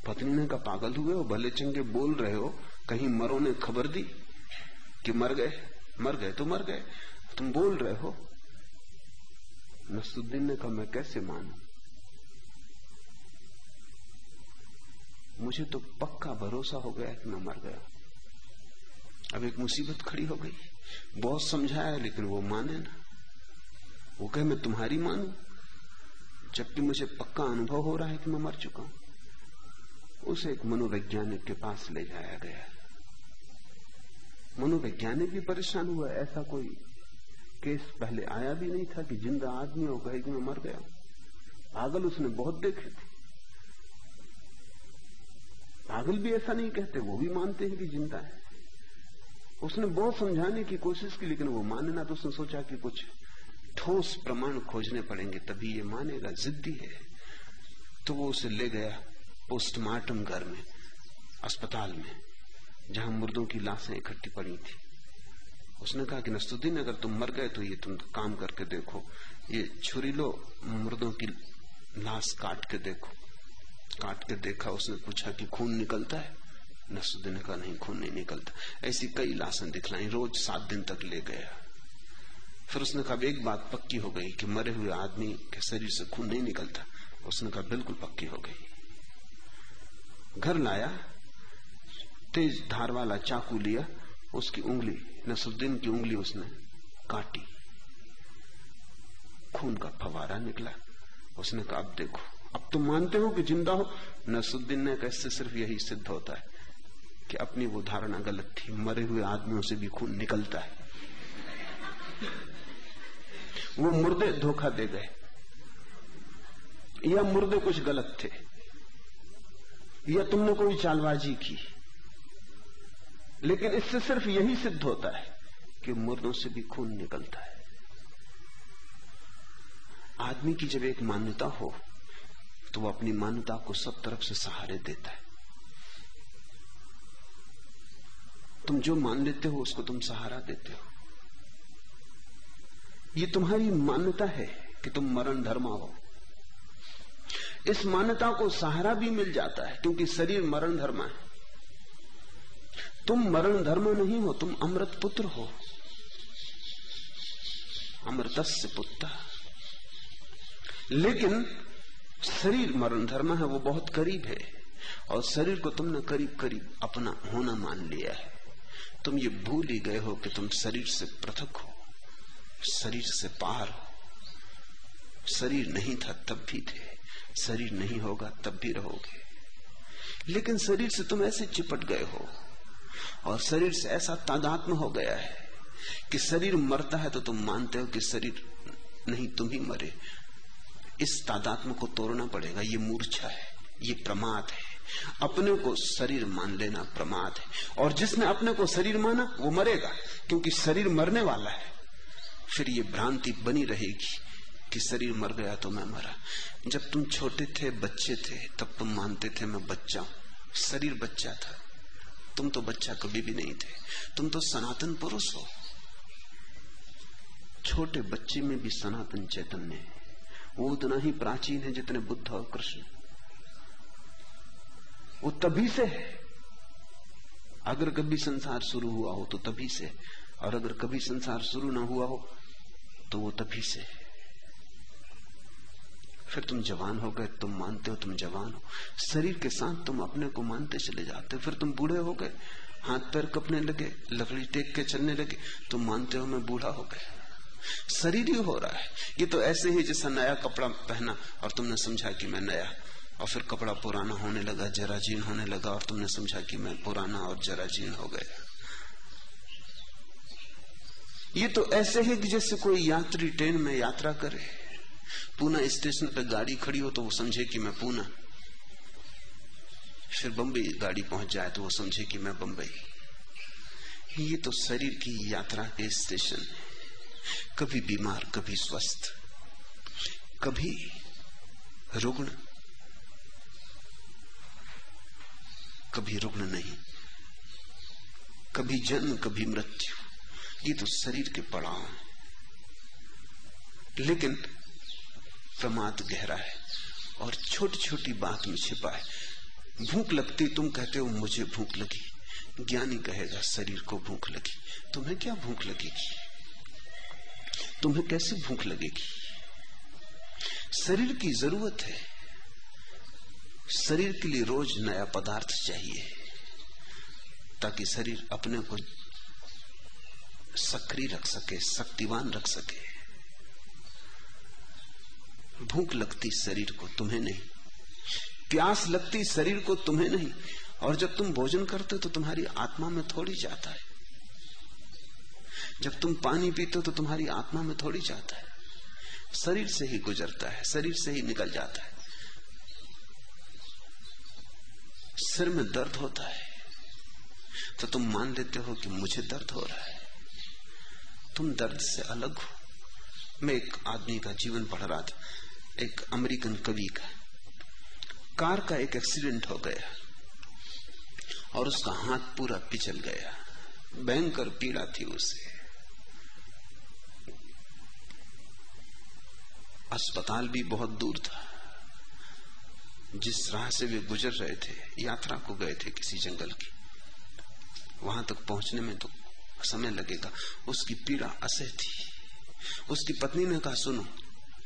पत्नी ने कहा, पागल हुए हो, भले चंगे बोल रहे हो, कहीं मरो ने खबर दी कि मर गए मर गए तो मर गए, तुम बोल रहे हो। नसरुद्दीन ने कहा, मैं कैसे मानू? मुझे तो पक्का भरोसा हो गया कि मैं मर गया। अब एक मुसीबत खड़ी हो गई। बहुत समझाया, लेकिन वो माने ना। वो कहे, मैं तुम्हारी मानू? जबकि मुझे पक्का अनुभव हो रहा है कि मैं मर चुका हूँ। उसे एक मनोवैज्ञानिक के पास ले जाया गया। मनोवैज्ञानिक भी परेशान हुआ। ऐसा कोई केस पहले आया भी नहीं था कि ज़िंदा आदमी हो कहे कि मैं मर गया। पागल उसने बहुत देखे थे। पागल भी ऐसा नहीं कहते, वो भी मानते हैं कि ज़िंदा है। उसने बहुत समझाने की कोशिश की, लेकिन वो माने ना तो उसने सोचा कि कुछ ठोस प्रमाण खोजने पड़ेंगे, तभी ये मानेगा, जिद्दी है। तो वो उसे ले गया पोस्टमार्टम घर में, अस्पताल में, जहाँ मुर्दों की लाशें इकट्ठी पड़ी थी। उसने कहा कि नस्तुद्दीन अगर तुम मर गए तो ये तुम काम करके देखो, ये छुरी लो, मुर्दों की लाश काट के देखो। काट के देखा, उसने पूछा कि खून निकलता है? नसुद्दीन कहा, नहीं, खून नहीं निकलता। ऐसी कई लाशें दिखलाई, रोज सात दिन तक ले गया। फिर उसने कहा एक बात पक्की हो गई कि मरे हुए आदमी के शरीर से खून नहीं निकलता। उसने कहा, बिल्कुल पक्की हो गई। घर लाया, तेज धार वाला चाकू लिया, उसकी उंगली, नसरुद्दीन की उंगली उसने काटी। खून का फवारा निकला। उसने कहा, अब देखो। अब तुम मानते हो कि ज़िंदा हो? नसरुद्दीन ने कैसे सिर्फ़ यही सिद्ध होता है कि अपनी वो धारणा गलत थी। मरे हुए आदमियों से भी खून निकलता है। वो मुर्दे धोखा दे गए। या मुर्दे कुछ गलत थे, या तुमने कोई चालबाजी की। लेकिन इससे सिर्फ़ यही सिद्ध होता है कि मुर्दों से भी खून निकलता है। आदमी की जब एक मान्यता हो तो वो अपनी मान्यता को सब तरफ़ से सहारे देता है। तुम जो मान लेते हो, उसको तुम सहारा देते हो। ये तुम्हारी मान्यता है कि तुम मरण धर्मा हो। इस मान्यता को सहारा भी मिल जाता है, क्योंकि शरीर मरण धर्मा है। तुम मरण धर्म नहीं हो, तुम अमृत पुत्र हो। अमृतस्य पुत्र। लेकिन शरीर मरण धर्म है, वो बहुत करीब है। और शरीर को तुमने करीब करीब अपना होना मान लिया है। तुम ये भूल ही गए हो कि तुम शरीर से पृथक हो, शरीर से पार हो। शरीर नहीं था, तब भी थे। शरीर नहीं होगा, तब भी रहोगे। लेकिन शरीर से तुम ऐसे चिपट गए हो, और शरीर से ऐसा तादात्म हो गया है कि शरीर मरता है तो तुम मानते हो कि शरीर नहीं, तुम ही मरे। इस तादात्म को तोड़ना पड़ेगा, ये मूर्छा है, ये प्रमाद है। अपने को शरीर मान लेना प्रमाद है। और जिसने अपने को शरीर माना, वो मरेगा, क्योंकि शरीर मरने वाला है। फिर ये भ्रांति बनी रहेगी कि शरीर मर गया तो मैं मरा। जब तुम छोटे थे, बच्चे थे, तब तुम मानते थे मैं बच्चा हूँ। शरीर बच्चा था। तुम तो बच्चा कभी भी नहीं थे। तुम तो सनातन पुरुष हो। छोटे बच्चे में भी सनातन चैतन्य है। वो उतना ही प्राचीन है जितने बुद्ध और कृष्ण। वो तभी से है। अगर कभी संसार शुरू हुआ हो तो तभी से और अगर कभी संसार शुरू ना हुआ हो तो वो तभी से है। फिर तुम जवान हो गए, तुम मानते हो तुम जवान हो। शरीर के साथ तुम अपने को मानते चले जाते फिर तुम बूढ़े हो गए, हाथ पैर कपने लगे, लकड़ी टेक के चलने लगे, तुम मानते हो मैं बूढ़ा हो गया। शरीर ही हो रहा है। ये तो ऐसे ही जैसा नया कपड़ा पहना और तुमने समझा कि मैं नया। और फिर कपड़ा पुराना होने लगा, जराजीन होने लगा और तुमने समझा कि मैं पुराना और जराजीन हो गया। ये तो ऐसे ही जैसे कोई यात्री ट्रेन में यात्रा करे। पूना स्टेशन पर गाड़ी खड़ी हो तो वो समझे कि मैं पूना। फिर बंबई गाड़ी पहुँच जाए तो वो समझे कि मैं बंबई। ये तो शरीर की यात्रा के स्टेशन है। कभी बीमार, कभी स्वस्थ, कभी रुग्ण कभी रुग्ण नहीं, कभी जन्म, कभी मृत्यु, ये तो शरीर के पड़ाव लेकिन प्रमाद गहरा है और छोटी छोटी बात में छिपा है। भूख लगती, तुम कहते हो, मुझे भूख लगी। ज्ञानी कहेगा, शरीर को भूख लगी। तुम्हें क्या भूख लगेगी? तुम्हें कैसे भूख लगेगी? शरीर की ज़रूरत है। शरीर के लिए रोज नया पदार्थ चाहिए, ताकि शरीर अपने को सक्रिय रख सके, शक्तिवान रख सके। भूख लगती शरीर को, तुम्हें नहीं। प्यास लगती शरीर को, तुम्हें नहीं। और जब तुम भोजन करते हो तो तुम्हारी आत्मा में थोड़ी जाता है। जब तुम पानी पीते हो तो तुम्हारी आत्मा में थोड़ी जाता है। शरीर से ही गुजरता है, शरीर से ही निकल जाता है। सिर में दर्द होता है। तो तुम मान लेते हो कि मुझे दर्द हो रहा है। तुम दर्द से अलग हो। मैं एक आदमी का जीवन पढ़ रहा था, एक अमेरिकन कवि का। कार का एक एक्सीडेंट हो गया और उसका हाथ पूरा पिचल गया। भयंकर पीड़ा थी उसे। अस्पताल भी बहुत दूर था। जिस राह से वे गुजर रहे थे, यात्रा को गए थे किसी जंगल की, वहाँ तक पहुँचने में तो समय लगेगा। उसकी पीड़ा असह थी। उसकी पत्नी ने कहा, सुनो,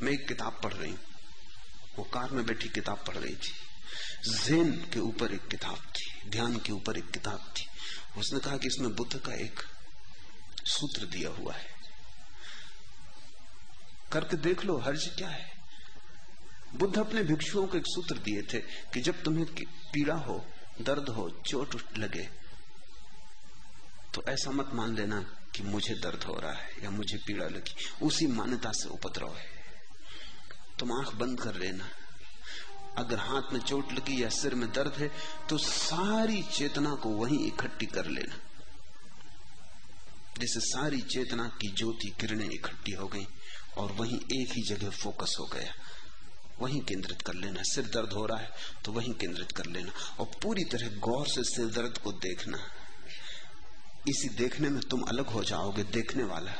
मैं एक किताब पढ़ रही हूँ। वो कार में बैठी किताब पढ़ रही थी। जेन के ऊपर एक किताब थी, ध्यान के ऊपर एक किताब थी। उसने कहा कि इसमें बुद्ध का एक सूत्र दिया हुआ है। करके देख लो हर्ज क्या है। बुद्ध अपने भिक्षुओं को एक सूत्र दिए थे कि जब तुम्हें पीड़ा हो, दर्द हो, चोट लगे तो ऐसा मत मान लेना कि मुझे दर्द हो रहा है या मुझे पीड़ा लगी। उसी मान्यता से उपद्रव है। तुम आँख बंद कर लेना। अगर हाथ में चोट लगी या सिर में दर्द है तो सारी चेतना को वहीं इकट्ठी कर लेना। जैसे सारी चेतना की ज्योति किरणें इकट्ठी हो गई। और वहीं एक ही जगह फोकस हो गया। वहीं केंद्रित कर लेना। सिर दर्द हो रहा है तो वहीं केंद्रित कर लेना। और पूरी तरह गौर से सिर दर्द को देखना। इसी देखने में तुम अलग हो जाओगे, देखने वाला।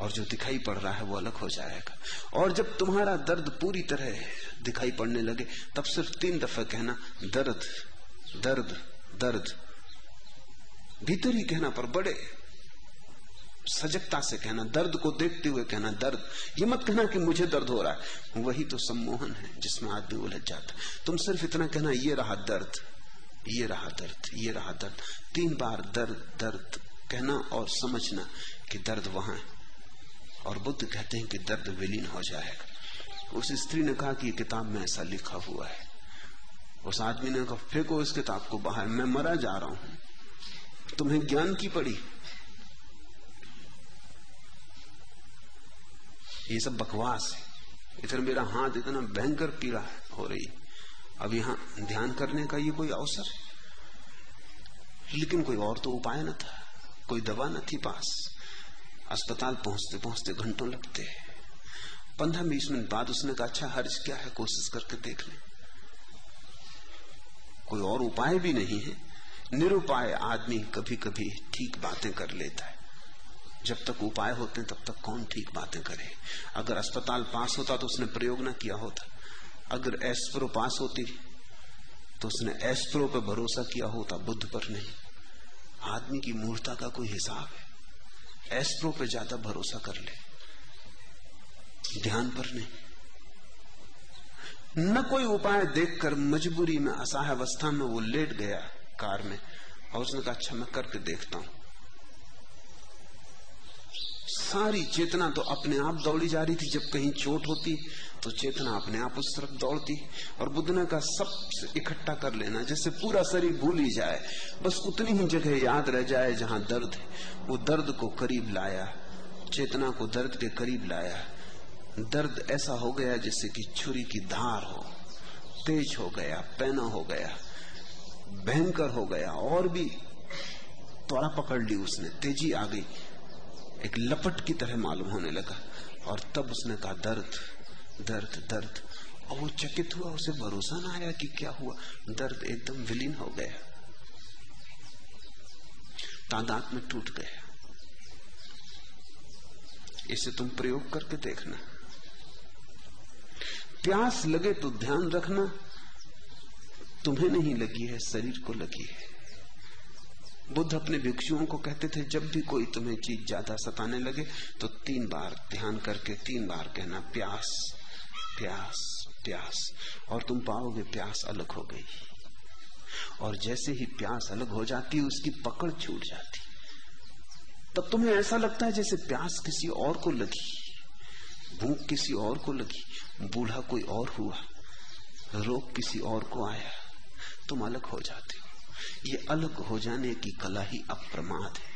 और जो दिखाई पड़ रहा है, वो अलग हो जाएगा। और जब तुम्हारा दर्द पूरी तरह दिखाई पड़ने लगे, तब सिर्फ़ तीन दफ़ा कहना, दर्द दर्द दर्द। भीतर ही कहना पर बड़े सजगता से कहना, दर्द को देखते हुए कहना, दर्द। ये मत कहना कि मुझे दर्द हो रहा है। वही तो सम्मोहन है जिसमें आदमी उलझ जाता तुम सिर्फ़ इतना कहना, ये रहा दर्द, ये रहा दर्द, ये रहा दर्द। तीन बार दर्द दर्द कहना और समझना कि दर्द वहाँ है। और बुद्ध कहते हैं कि दर्द विलीन हो जाएगा। उस स्त्री ने कहा कि किताब में ऐसा लिखा हुआ है। उस आदमी ने कहा, फेंको इस किताब को बाहर, मैं मरा जा रहा हूँ। तुम्हें ज्ञान की पड़ी। ये सब बकवास है। इधर मेरा हाथ इतना भयंकर पीड़ा हो रही अब यहाँ ध्यान करने का ये कोई अवसर है? लेकिन कोई और तो उपाय न था। कोई दवा न थी पास। अस्पताल पहुँचते पहुँचते घंटों लगते पंद्रह बीस मिनट बाद उसने कहा अच्छा हर्ज क्या है? कोशिश करके देख ले। कोई और उपाय भी नहीं है। निरुपाय आदमी कभी कभी ठीक बातें कर लेता है। जब तक उपाय होते हैं, तब तक कौन ठीक बातें करे? अगर अस्पताल पास होता तो उसने प्रयोग ना किया होता। अगर एस्प्रो पास होती तो उसने एस्प्रो पर भरोसा किया होता, बुद्ध पर नहीं। आदमी की मूर्ता का कोई हिसाब है। एस्प्रो पे ज़्यादा भरोसा कर ले। ध्यान पर नहीं। न कोई उपाय देखकर मजबूरी में असहाय अवस्था में वो लेट गया कार में और उसने कहा अच्छा मैं करके देखता हूँ। सारी चेतना तो अपने आप दौड़ी जा रही थी। जब कहीं चोट होती तो चेतना अपने आप उस तरफ़ दौड़ती और बुद्ध ने कहा सब इकट्ठा कर लेना, जैसे पूरा शरीर भूल ही जाए। बस उतनी ही जगह याद रह जाए जहाँ दर्द है वो दर्द को करीब लाया, चेतना को दर्द के करीब लाया। दर्द ऐसा हो गया जैसे कि छुरी की धार हो, तेज हो गया, पैना हो गया, भयंकर हो गया, और भी त्वरा पकड़ ली उसने, तेज़ी आ गई। एक लपट की तरह मालूम होने लगा और तब उसने कहा, दर्द दर्द दर्द। और वो चकित हुआ, उसे भरोसा ना आया कि क्या हुआ। दर्द एकदम विलीन हो गया। तादाद में टूट गया। इसे तुम प्रयोग करके देखना। प्यास लगे तो ध्यान रखना। तुम्हें नहीं लगी है, शरीर को लगी है। बुद्ध अपने भिक्षुओं को कहते थे, जब भी कोई तुम्हें चीज़ ज़्यादा सताने लगे तो तीन बार ध्यान करके, तीन बार कहना, प्यास प्यास प्यास। और तुम पाओगे प्यास अलग हो गई। और जैसे ही प्यास अलग हो जाती है उसकी पकड़ छूट जाती। तब तुम्हें ऐसा लगता है जैसे प्यास किसी और को लगी, भूख किसी और को लगी, बूढ़ा कोई और हुआ, रोग किसी और को आया, तुम अलग हो जाते हो। ये अलग हो जाने की कला ही अप्रमाद है।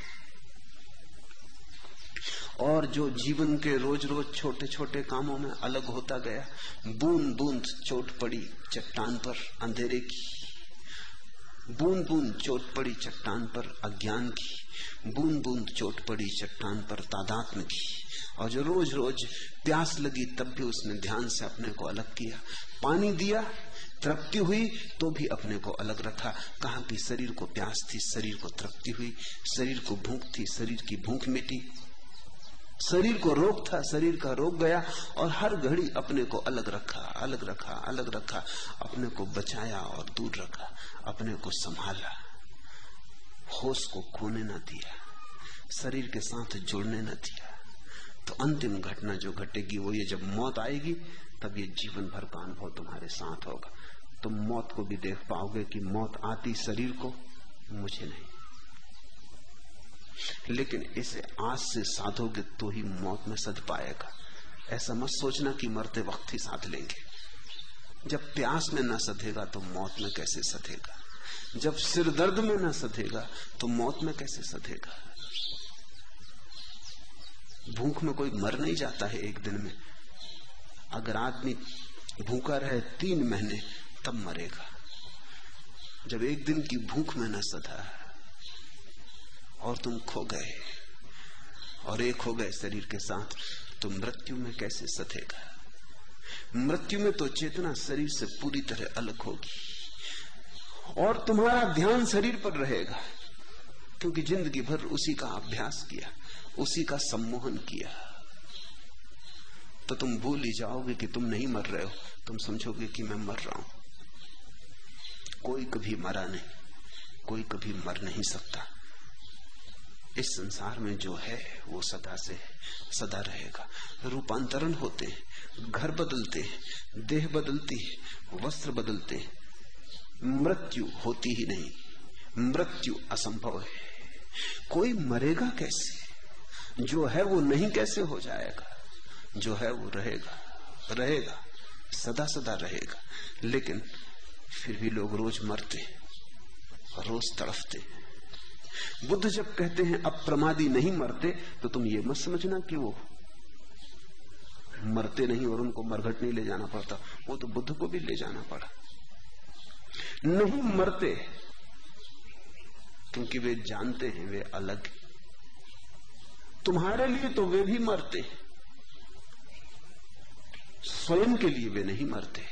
और जो जीवन के रोज रोज छोटे छोटे कामों में अलग होता गया बूंद बूंद चोट पड़ी चट्टान पर अंधेरे की बूंद बूंद चोट पड़ी चट्टान पर अज्ञान की बूंद बूंद चोट पड़ी चट्टान पर तादात्म की। और जो रोज रोज प्यास लगी तब भी उसने ध्यान से अपने को अलग किया, पानी दिया तृप्ति हुई तो भी अपने को अलग रखा। कहा कि शरीर को प्यास थी, शरीर को तृप्ति हुई। शरीर को भूख थी, शरीर की भूख मिटी। शरीर को रोग था, शरीर का रोग गया और हर घड़ी अपने को अलग रखा अलग रखा अलग रखा। अपने को बचाया और दूर रखा, अपने को संभाला। होश को खोने न दिया, शरीर के साथ जुड़ने न दिया। तो अंतिम घटना जो घटेगी वो ये, जब मौत आएगी, तब ये जीवन भर का अनुभव तुम्हारे साथ होगा। तुम मौत को भी देख पाओगे कि मौत आती शरीर को, मुझे नहीं। लेकिन इसे आज से साधोगे तो ही मौत में सद पाएगा। ऐसा मत सोचना कि मरते वक्त ही साध लेंगे। जब प्यास में न सधेगा तो मौत में कैसे सधेगा? जब सिर दर्द में न सधेगा तो मौत में कैसे सधेगा? भूख में कोई मर नहीं जाता है एक दिन में। अगर आदमी भूखा रहे तीन महीने तब मरेगा। जब एक दिन की भूख में न सधा, और तुम खो गए, और एक हो गए शरीर के साथ तो मृत्यु में कैसे सधेगा? मृत्यु में तो चेतना शरीर से पूरी तरह अलग होगी, और तुम्हारा ध्यान शरीर पर रहेगा, क्योंकि ज़िंदगी भर उसी का अभ्यास किया, उसी का सम्मोहन किया। तो तुम भूल ही जाओगे कि तुम नहीं मर रहे हो, तुम समझोगे कि मैं मर रहा हूँ। कोई कभी मरा नहीं, कोई कभी मर नहीं सकता। इस संसार में जो है, वो सदा से सदा रहेगा। रूपांतरण होते हैं, घर बदलते हैं, देह बदलती है, वस्त्र बदलते हैं। मृत्यु होती ही नहीं, मृत्यु असंभव है। कोई मरेगा कैसे? जो है वो नहीं कैसे हो जाएगा? जो है वो रहेगा रहेगा, सदा सदा रहेगा। लेकिन फिर भी लोग रोज मरते रोज तड़फते बुद्ध जब कहते हैं अप्रमादी नहीं मरते तो तुम ये मत समझना कि वो मरते नहीं और उनको मरघट नहीं ले जाना पड़ता। वो तो बुद्ध को भी ले जाना पड़ा। नहीं मरते, क्योंकि वे जानते हैं, वे अलग तुम्हारे लिए तो वे भी मरते स्वयं के लिए वे नहीं मरते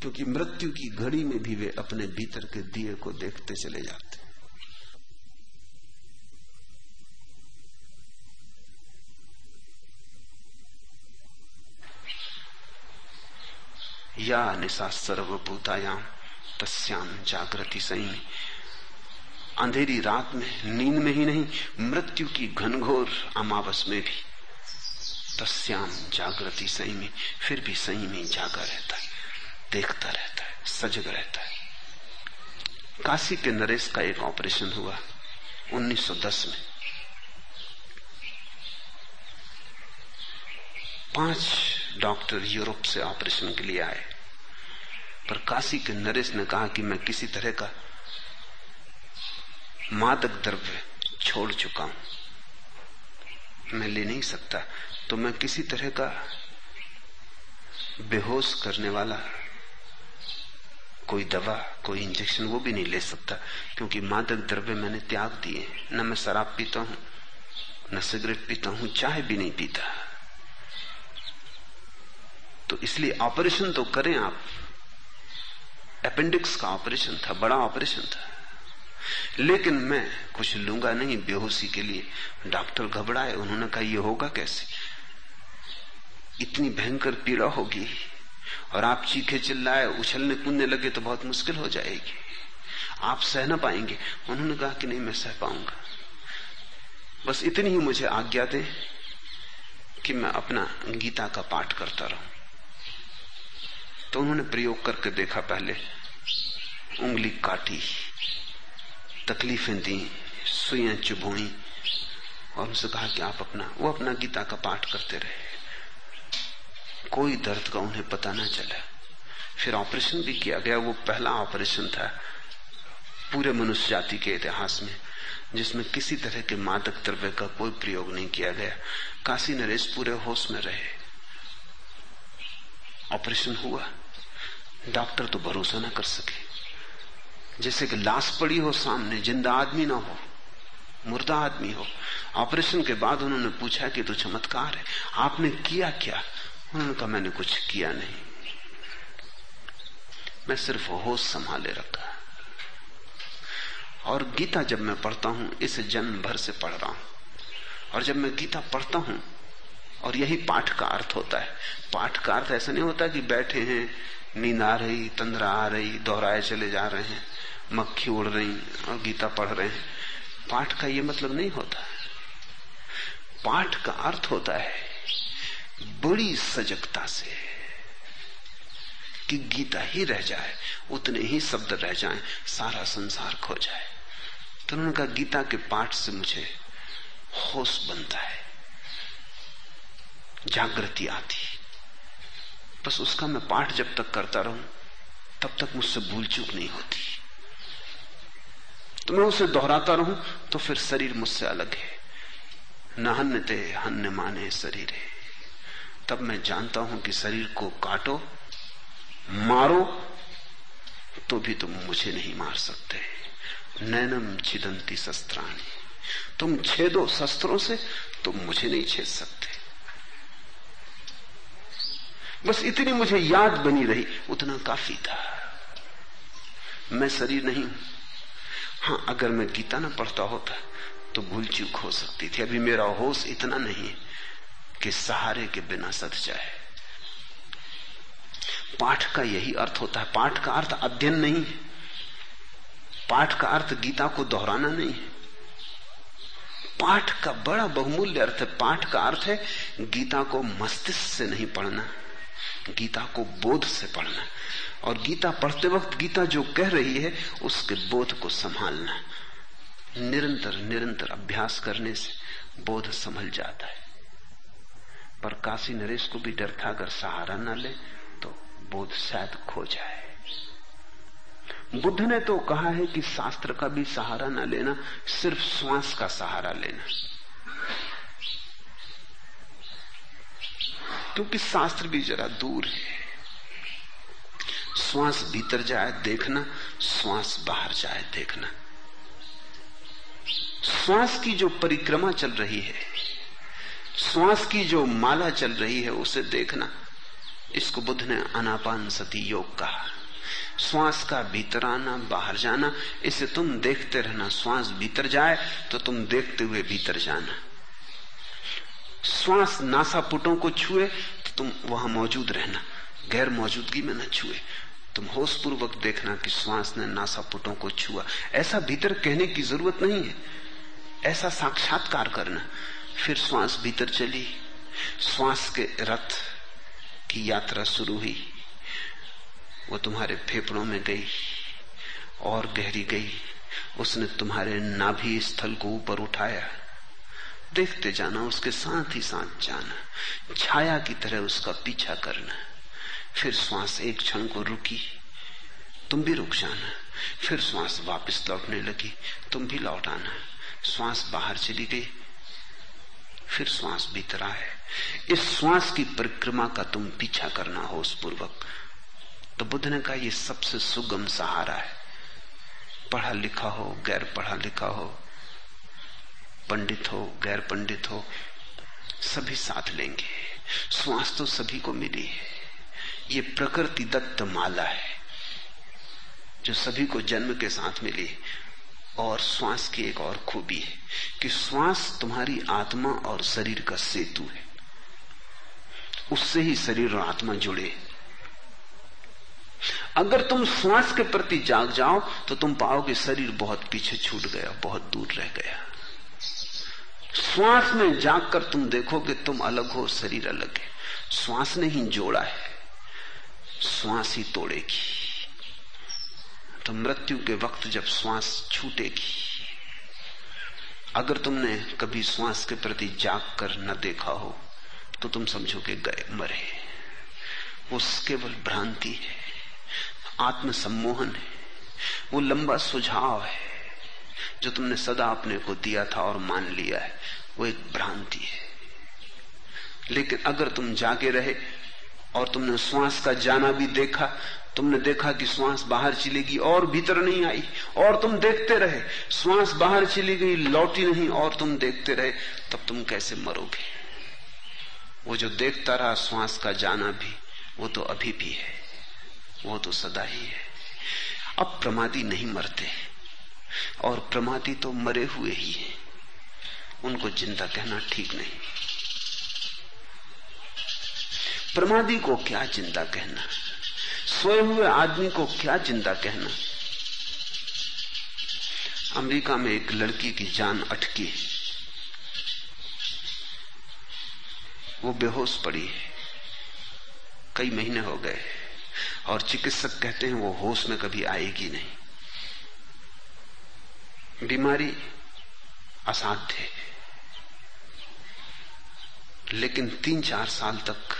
क्योंकि मृत्यु की घड़ी में भी वे अपने भीतर के दिए को देखते चले जाते या निशा सर्वभूतायाम तस्याम जागृति सही। अंधेरी रात में, नींद में ही नहीं, मृत्यु की घनघोर अमावस में भी। तस्याम जागृति संयमी फिर भी संयमी जागा रहता है। देखता रहता है, सजग रहता है। काशी के नरेश का एक ऑपरेशन हुआ 1910 में। पाँच डॉक्टर यूरोप से ऑपरेशन के लिए आए। पर काशी के नरेश ने कहा कि मैं किसी तरह का मादक द्रव्य छोड़ चुका हूँ। मैं ले नहीं सकता तो मैं किसी तरह का बेहोश करने वाला कोई दवा, कोई इंजेक्शन वो भी नहीं ले सकता, क्योंकि मादक द्रव्य मैंने त्याग दिए न मैं शराब पीता हूँ, न सिगरेट पीता हूँ, चाय भी नहीं पीता। तो इसलिए ऑपरेशन तो करें आप। अपेंडिक्स का ऑपरेशन था, बड़ा ऑपरेशन था। लेकिन मैं कुछ लूँगा नहीं बेहोशी के लिए। डॉक्टर घबराए, उन्होंने कहा यह होगा कैसे? इतनी भयंकर पीड़ा होगी और आप चीखे चिल्लाए, उछलने कूदने लगे तो बहुत मुश्किल हो जाएगी। आप सह ना पाएँगे। उन्होंने कहा कि नहीं, मैं सह पाऊँगा। बस इतनी ही मुझे आज्ञा दे कि मैं अपना गीता का पाठ करता रहूँ। तो उन्होंने प्रयोग करके देखा पहले, उंगली काटी, तकलीफें दी, सुइया चुभोई, और उनसे कहा कि आप अपना, वो अपना गीता का पाठ करते रहे। कोई दर्द का उन्हें पता ना चला। फिर ऑपरेशन भी किया गया, वो पहला ऑपरेशन था पूरे मनुष्य जाति के इतिहास में, जिसमें किसी तरह के मादक द्रव्य का कोई प्रयोग नहीं किया गया। काशी नरेश पूरे होश में रहे। ऑपरेशन हुआ। डॉक्टर तो भरोसा ना कर सके। जैसे कि लाश पड़ी हो सामने, ज़िंदा आदमी ना हो, मुर्दा आदमी हो। ऑपरेशन के बाद उन्होंने पूछा कि तो चमत्कार है। आपने किया क्या? उन्होंने कहा मैंने कुछ किया नहीं। मैं सिर्फ़ होश संभाले रखा और गीता जब मैं पढ़ता हूँ, इसे जन्म भर से पढ़ रहा हूँ। और जब मैं गीता पढ़ता हूँ, और यही पाठ का अर्थ होता है। पाठ का अर्थ ऐसा नहीं होता कि बैठे हैं, नींद आ रही, तंद्रा आ रही, दोहराए चले जा रहे हैं, मक्खी उड़ रही, और गीता पढ़ रहे हैं। पाठ का ये मतलब नहीं होता। पाठ का अर्थ होता है बड़ी सजगता से कि गीता ही रह जाए, उतने ही शब्द रह जाएँ, सारा संसार खो जाए। तो उन्होंने कहा, गीता के पाठ से मुझे होश बनता है, जागृति आती बस उसका मैं पाठ जब तक करता रहूँ, तब तक मुझसे भूल चूक नहीं होती। तो मैं उसे दोहराता रहूँ तो फिर शरीर मुझसे अलग है। न हन्य ते हन्य माने शरीर। है तब मैं जानता हूँ कि शरीर को काटो, मारो तो भी तुम मुझे नहीं मार सकते। नैनम छिदंती शस्त्राणी। तुम छेदो शस्त्रों से, तुम मुझे नहीं छेद सकते। बस इतनी मुझे याद बनी रही, उतना काफ़ी था। मैं शरीर नहीं हूँ। हाँ अगर मैं गीता ना पढ़ता होता तो भूल चूक हो सकती थी। अभी मेरा होश इतना नहीं है। कि सहारे के बिना सद जाए। पाठ का यही अर्थ होता है। पाठ का अर्थ अध्ययन नहीं है। पाठ का अर्थ गीता को दोहराना नहीं है। पाठ का बड़ा बहुमूल्य अर्थ है। पाठ का अर्थ है गीता को मस्तिष्क से नहीं पढ़ना, गीता को बोध से पढ़ना। और गीता पढ़ते वक्त गीता जो कह रही है, उसके बोध को संभालना। निरंतर निरंतर अभ्यास करने से बोध संभल जाता है। पर काशी नरेश को भी डर था अगर सहारा न ले तो बोध शायद खो जाए। बुद्ध ने तो कहा है कि शास्त्र का भी सहारा न लेना, सिर्फ़ श्वास का सहारा लेना। क्योंकि शास्त्र भी जरा दूर है। श्वास भीतर जाए देखना, श्वास बाहर जाए देखना। श्वास की जो परिक्रमा चल रही है श्वास की जो माला चल रही है, उसे देखना। इसको बुद्ध ने अनापान सती योग कहा। श्वास का भीतर आना, बाहर जाना, इसे तुम देखते रहना। श्वास भीतर जाए तो तुम देखते हुए भीतर जाना। श्वास नासापुटों को छुए तो तुम वहाँ मौजूद रहना। गैर मौजूदगी में न छुए। तुम होश पूर्वक देखना कि श्वास ने नासापुटों को छुआ। ऐसा भीतर कहने की ज़रूरत नहीं है। ऐसा साक्षात्कार करना। फिर श्वास भीतर चली। श्वास के रथ की यात्रा शुरू हुई। वो तुम्हारे फेफड़ों में गई और गहरी गई। उसने तुम्हारे नाभि स्थल को ऊपर उठाया। देखते जाना, उसके साथ ही साथ जाना। छाया की तरह उसका पीछा करना। फिर श्वास एक क्षण को रुकी। तुम भी रुक जाना। फिर श्वास वापस लौटने लगी। तुम भी लौट आना। श्वास बाहर चली गई। फिर श्वास भीतर आए इस श्वास की परिक्रमा का तुम पीछा करना हो उस पूर्वक तो बुद्ध ने कहा यह सबसे सुगम सहारा है। पढ़ा लिखा हो, गैर पढ़ा लिखा हो, पंडित हो, गैर पंडित हो, सभी साथ लेंगे। श्वास तो सभी को मिली है। ये प्रकृति दत्त माला है, जो सभी को जन्म के साथ मिली और श्वास की एक और खूबी है कि श्वास तुम्हारी आत्मा और शरीर का सेतु है। उससे ही शरीर और आत्मा जुड़े अगर तुम श्वास के प्रति जाग जाओ तो तुम पाओगे शरीर बहुत पीछे छूट गया, बहुत दूर रह गया। श्वास में जागकर तुम देखोगे, तुम अलग हो, शरीर अलग है। श्वास ने ही जोड़ा है। श्वास ही तोड़ेगी। तो मृत्यु के वक्त जब श्वास छूटेगी। अगर तुमने कभी श्वास के प्रति जाग कर न देखा हो तो तुम समझो कि गए मरे। वो केवल भ्रांति है आत्म सम्मोहन है, वो लंबा सुझाव है। जो तुमने सदा अपने को दिया था और मान लिया है, वो एक भ्रांति है। लेकिन अगर तुम जागे रहे और तुमने श्वास का जाना भी देखा तुमने देखा कि श्वास बाहर चली गई और भीतर नहीं आई, और तुम देखते रहे। श्वास बाहर चली गई, लौटी नहीं और तुम देखते रहे। तब तुम कैसे मरोगे? वो जो देखता रहा श्वास का जाना भी, वो तो अभी भी है। वो तो सदा ही है। अब प्रमादी नहीं मरते। और प्रमादी तो मरे हुए ही है। उनको ज़िंदा कहना ठीक नहीं। प्रमादी को क्या ज़िंदा कहना? सोए हुए आदमी को क्या ज़िंदा कहना? अमेरिका में एक लड़की की जान अटकी वो बेहोश पड़ी है। कई महीने हो गए और चिकित्सक कहते हैं वो होश में कभी आएगी नहीं। बीमारी असाध्य है। लेकिन तीन चार साल तक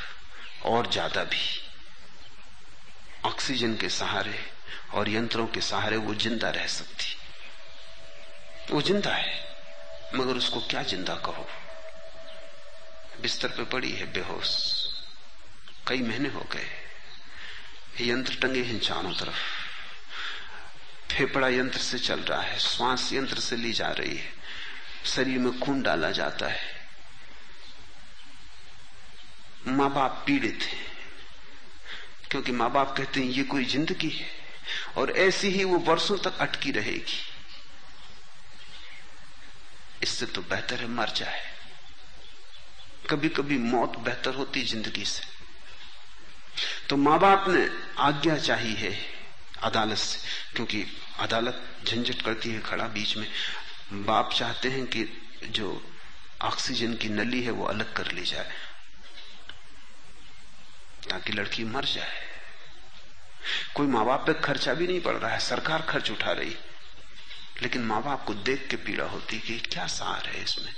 और ज़्यादा भी। ऑक्सीजन के सहारे और यंत्रों के सहारे वो ज़िंदा रह सकती। वो ज़िंदा है, मगर उसको क्या ज़िंदा कहो? बिस्तर पे पड़ी है बेहोश। कई महीने हो गए। यंत्र टंगे हैं चारों तरफ़। फेफड़ा यंत्र से चल रहा है, श्वास यंत्र से ली जा रही है। शरीर में खून डाला जाता है। माँ बाप पीड़ित हैं। क्योंकि माँ बाप कहते हैं, ये कोई ज़िंदगी है। और ऐसी ही वो वर्षों तक अटकी रहेगी। इससे तो बेहतर है मर जाए। कभी कभी मौत बेहतर होती ज़िंदगी से। तो माँ बाप ने आज्ञा चाहिए है अदालत से, क्योंकि अदालत झंझट करती है खड़ा बीच में। बाप चाहते हैं कि जो ऑक्सीजन की नली है वो अलग कर ली जाए। ताकि लड़की मर जाए। कोई माँ बाप पे खर्चा भी नहीं पड़ रहा है, सरकार खर्च उठा रही। लेकिन माँ बाप को देख के पीड़ा होती कि क्या सार है इसमें।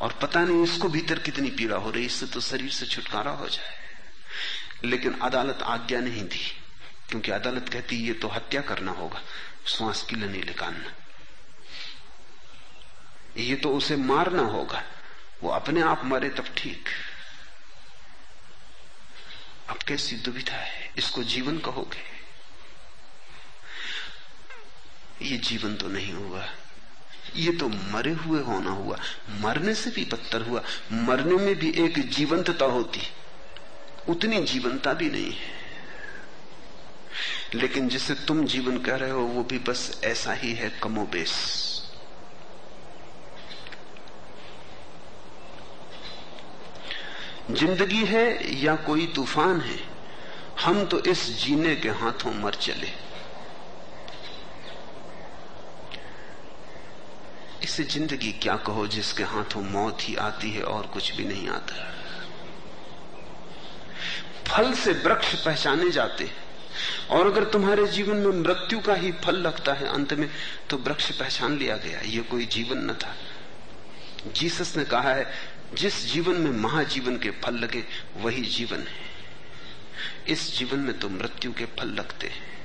और पता नहीं इसको भीतर कितनी पीड़ा हो रही, इससे तो शरीर से छुटकारा हो जाए। लेकिन अदालत आज्ञा नहीं दी, क्योंकि अदालत कहती ये तो हत्या करना होगा, श्वास की लनी निकालना। ये तो उसे मारना होगा, वो अपने आप मरे तब ठीक। अब कैसी दुविधा है? इसको जीवन कहोगे? ये जीवन तो नहीं हुआ। ये तो मरे हुए होना हुआ। मरने से भी बदतर हुआ। मरने में भी एक जीवंतता होती। उतनी जीवंता भी नहीं है। लेकिन जिसे तुम जीवन कह रहे हो, वो भी बस ऐसा ही है कमोबेश। ज़िंदगी है या कोई तूफ़ान है, हम तो इस जीने के हाथों मर चले। इसे ज़िंदगी क्या कहो जिसके हाथों मौत ही आती है और कुछ भी नहीं आता? फल से वृक्ष पहचाने जाते और अगर तुम्हारे जीवन में मृत्यु का ही फल लगता है अंत में तो वृक्ष पहचान लिया गया, ये कोई जीवन न था। जीसस ने कहा है जिस जीवन में महाजीवन के फल लगे, वही जीवन है। इस जीवन में तो मृत्यु के फल लगते हैं।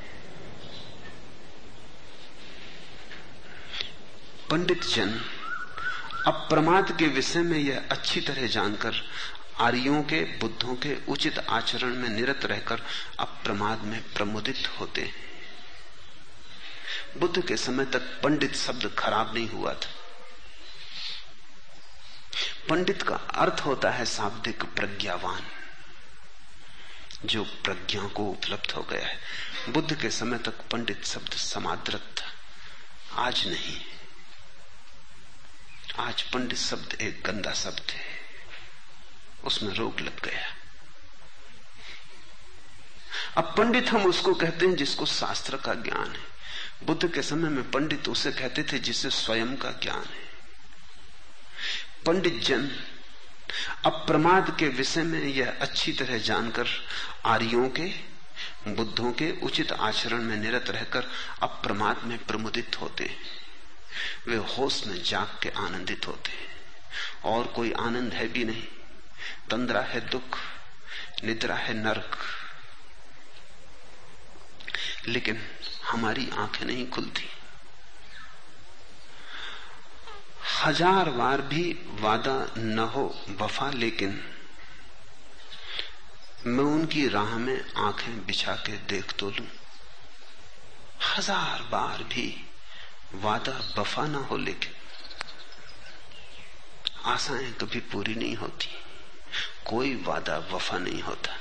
पंडित जन अप्रमाद के विषय में यह अच्छी तरह जानकर, आर्यों के, बुद्धों के उचित आचरण में निरत रहकर अप्रमाद में प्रमुदित होते हैं। बुद्ध के समय तक पंडित शब्द खराब नहीं हुआ था। पंडित का अर्थ होता है शाब्दिक प्रज्ञावान, जो प्रज्ञा को उपलब्ध हो गया है। बुद्ध के समय तक पंडित शब्द समाद्रत था, आज नहीं। आज पंडित शब्द एक गंदा शब्द है, उसमें रोग लग गया। अब पंडित हम उसको कहते हैं जिसको शास्त्र का ज्ञान है। बुद्ध के समय में पंडित उसे कहते थे जिसे स्वयं का ज्ञान है। पंडित जन अप्रमाद के विषय में यह अच्छी तरह जानकर, आर्यों के, बुद्धों के उचित आचरण में निरत रहकर अप्रमाद में प्रमुदित होते हैं। वे होश में जाग के आनंदित होते हैं। और कोई आनंद है भी नहीं। तंद्रा है दुख, निद्रा है नरक। लेकिन हमारी आँखें नहीं खुलती। हज़ार बार भी वादा न हो, वफा, लेकिन मैं उनकी राह में आँखें बिछा के देख तो लू। हज़ार बार भी वादा, वफा ना हो, लेकिन आशाएँ कभी पूरी नहीं होती। कोई वादा, वफा नहीं होता।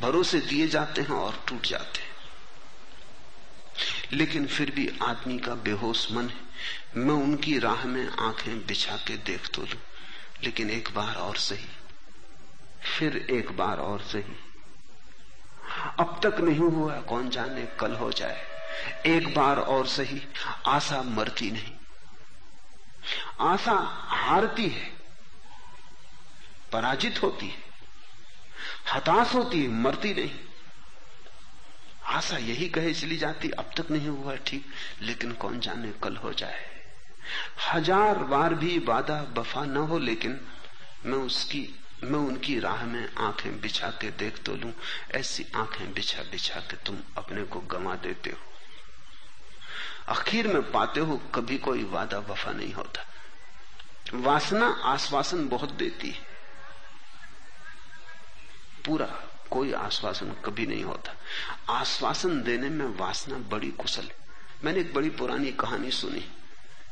भरोसे दिए जाते हैं और टूट जाते हैं। लेकिन फिर भी आदमी का बेहोश मन है। मैं उनकी राह में आँखें बिछा के देख तो लू, लेकिन एक बार और सही, फिर एक बार और सही। अब तक नहीं हुआ कौन जाने कल हो जाए, एक बार और सही, आशा मरती नहीं। आशा हारती है, पराजित होती है, हताश होती है, मरती नहीं। आशा यही कहे चली जाती, अब तक नहीं हुआ ठीक, लेकिन कौन जाने कल हो जाए। हज़ार बार भी वादा बफा न हो, लेकिन मैं उसकी, मैं उनकी राह में आँखें बिछा के देख तो लू। ऐसी आँखें बिछा बिछा के तुम अपने को गंवा देते हो। आखिर में पाते हो कभी कोई वादा वफा नहीं होता। वासना आश्वासन बहुत देती है। पूरा कोई आश्वासन कभी नहीं होता। आश्वासन देने में वासना बड़ी कुशल मैंने एक बड़ी पुरानी कहानी सुनी।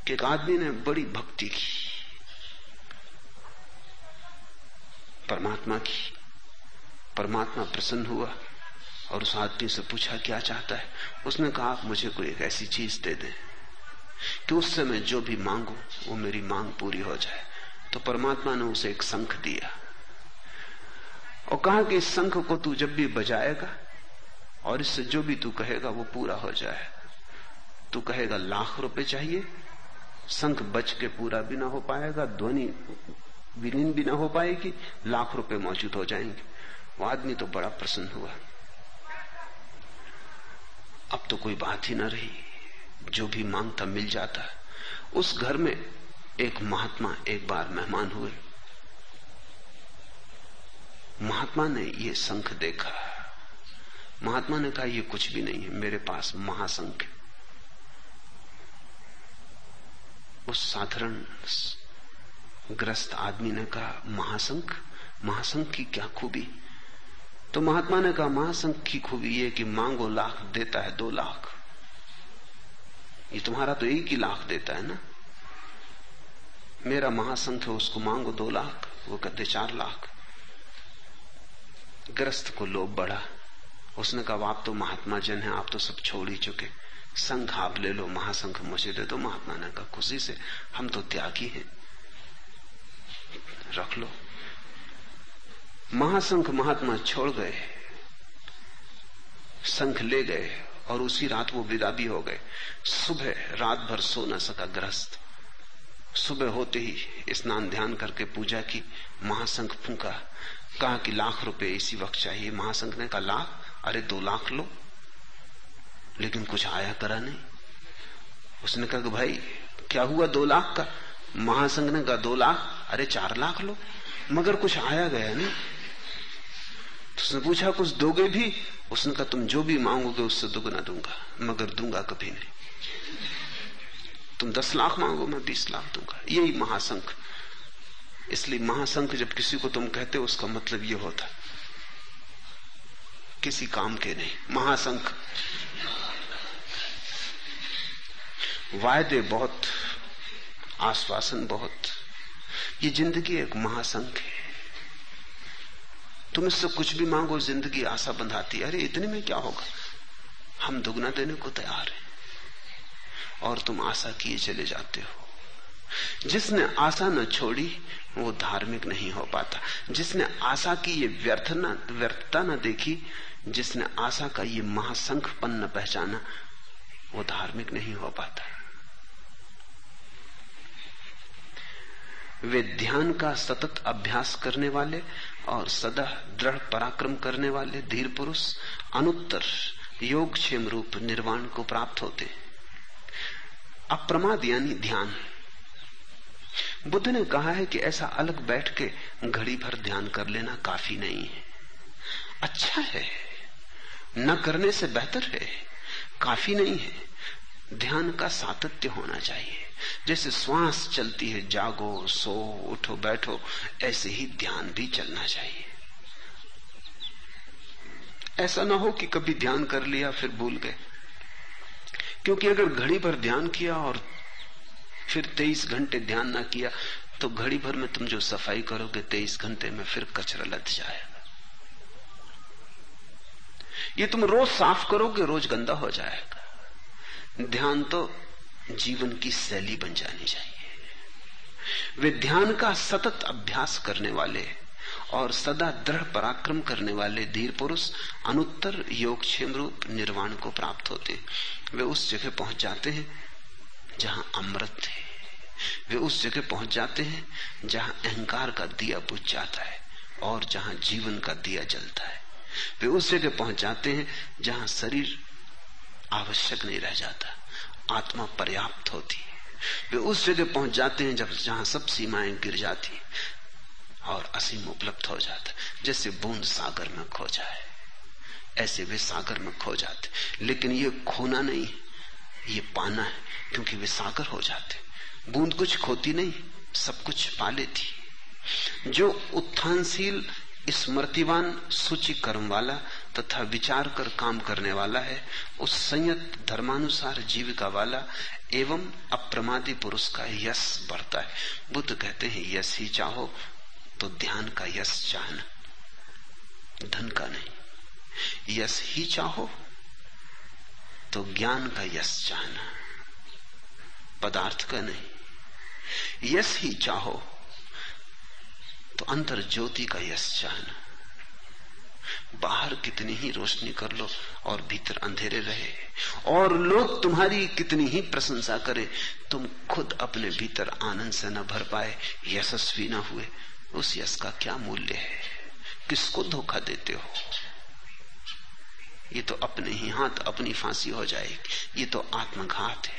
कि एक आदमी ने बड़ी भक्ति की, परमात्मा की। परमात्मा प्रसन्न हुआ और उस आदमी से पूछा, क्या चाहता है? उसने कहा, आप मुझे कोई एक ऐसी चीज़ दे दें कि उससे मैं जो भी मांगू, वो मेरी मांग पूरी हो जाए। तो परमात्मा ने उसे एक शंख दिया और कहा कि इस शंख को तू जब भी बजाएगा और इससे जो भी तू कहेगा, वो पूरा हो जाए। तू कहेगा, लाख रुपए चाहिए शंख बच के पूरा भी ना हो पाएगा, ध्वनि, विलीन भी ना हो पाएगी, लाख रुपए मौजूद हो जाएँगे। वो आदमी तो बड़ा प्रसन्न हुआ। अब तो कोई बात ही ना रही। जो भी माँगता मिल जाता। उस घर में एक महात्मा एक बार मेहमान हुए। महात्मा ने ये संख देखा। महात्मा ने कहा यह कुछ भी नहीं है, मेरे पास महाशंख उस साधारण ग्रस्त आदमी ने कहा महाशंख महाशंख की क्या खूबी? तो महात्मा ने कहा, महासंघ की खूबी ये कि मांगो लाख देता है दो लाख। ये तुम्हारा तो एक ही लाख देता है ना? मेरा महासंघ है, उसको मांगो दो लाख, वो कहते चार लाख। ग्रस्त को लोभ बढ़ा। उसने कहा, आप तो महात्मा जन है, आप तो सब छोड़ ही चुके संघ आप ले लो, महासंघ मुझे दे दो, महात्मा ने कहा, खुशी से, हम तो त्यागी हैं। रख लो। महासंघ महात्मा छोड़ गए, संघ ले गए, और उसी रात वो विदा भी हो गए। सुबह रात भर सो न सका ग्रस्त। सुबह होते ही स्नान ध्यान करके पूजा की, महासंघ फूका। कहा कि लाख रुपए इसी वक्त चाहिए। महासंघ ने कहा, लाख? अरे दो लाख लो। लेकिन कुछ आया करा नहीं। उसने कहा कि भाई, क्या हुआ दो लाख का? महासंघ ने कहा, दो लाख? अरे, चार लाख लो। मगर कुछ आया गया नहीं। तो उसने पूछा, कुछ दोगे भी? उसने कहा, तुम जो भी मांगोगे उससे दुगना दूँगा। मगर दूँगा कभी नहीं। तुम दस लाख मांगो, मैं बीस लाख दूँगा। यही महासंघ। इसलिए महासंघ जब किसी को तुम कहते हो, उसका मतलब ये होता। किसी काम के नहीं। महासंघ। वायदे बहुत, आश्वासन बहुत। ये ज़िंदगी एक महासंघ है। तुम इससे कुछ भी मांगो, ज़िंदगी आशा बंधाती है। अरे, इतने में क्या होगा? हम दुगना देने को तैयार हैं। और तुम आशा किए चले जाते हो। जिसने आशा न छोड़ी, वो धार्मिक नहीं हो पाता। जिसने आशा की ये व्यर्थ न व्यर्थता न देखी, जिसने आशा का ये महासंखपन न पहचाना, वो धार्मिक नहीं हो पाता। वे ध्यान का सतत अभ्यास करने वाले और सदा दृढ़ पराक्रम करने वाले धीर पुरुष अनुत्तर योग क्षेम रूप निर्वाण को प्राप्त होते अप्रमाद यानी ध्यान। बुद्ध ने कहा है कि ऐसा अलग बैठ के घड़ी भर ध्यान कर लेना काफ़ी नहीं है। अच्छा है, न करने से बेहतर है, काफ़ी नहीं है। ध्यान का सातत्य होना चाहिए। जैसे श्वास चलती है, जागो, सो, उठो, बैठो, ऐसे ही ध्यान भी चलना चाहिए। ऐसा ना हो कि कभी ध्यान कर लिया, फिर भूल गए। क्योंकि अगर घड़ी भर ध्यान किया और फिर तेईस घंटे ध्यान ना किया तो घड़ी भर में तुम जो सफ़ाई करोगे, तेईस घंटे में फिर कचरा लद जाएगा। ये तुम रोज साफ़ करोगे, रोज गंदा हो जाएगा। ध्यान तो जीवन की शैली बन जानी चाहिए। वे ध्यान का सतत अभ्यास करने वाले और सदा दृढ़ पराक्रम करने वाले धीर पुरुष अनुत्तर योगक्षेम रूप निर्वाण को प्राप्त होते वे उस जगह पहुँच जाते हैं जहाँ अमृत है। वे उस जगह पहुँच जाते हैं जहाँ अहंकार का दिया बुझ जाता है और जहाँ जीवन का दिया जलता है। वे उस जगह पहुँच जाते हैं जहाँ शरीर आवश्यक नहीं रह जाता। आत्मा पर्याप्त होती है। वे उस जगह पहुँच जाते हैं जब जहाँ सब सीमाएँ गिर जाती और असीम उपलब्ध हो जाता जैसे बूंद सागर में खो जाए। ऐसे वे सागर में खो जाते लेकिन ये खोना नहीं ये पाना है, क्योंकि वे सागर हो जाते बूंद कुछ खोती नहीं, सब कुछ पा लेती जो उत्थानशील, स्मृतिवान सूची कर्म वाला तथा विचार कर काम करने वाला है, उस संयत धर्मानुसार जीविका वाला एवं अप्रमादी पुरुष का यश बढ़ता है। बुद्ध कहते हैं, यश ही चाहो तो ध्यान का यश चाहना, धन का नहीं। यश ही चाहो तो ज्ञान का यश चाहना, पदार्थ का नहीं। यश ही चाहो तो अंतर ज्योति का यश चाहना बाहर कितनी ही रोशनी कर लो और भीतर अंधेरे रहे। और लोग तुम्हारी कितनी ही प्रशंसा करे, तुम खुद अपने भीतर आनंद से न भर पाए, यशस्वी न हुए। उस यश का क्या मूल्य है? किसको धोखा देते हो? ये तो अपने ही हाथ, अपनी फांसी हो जाएगी। ये तो आत्मघात है।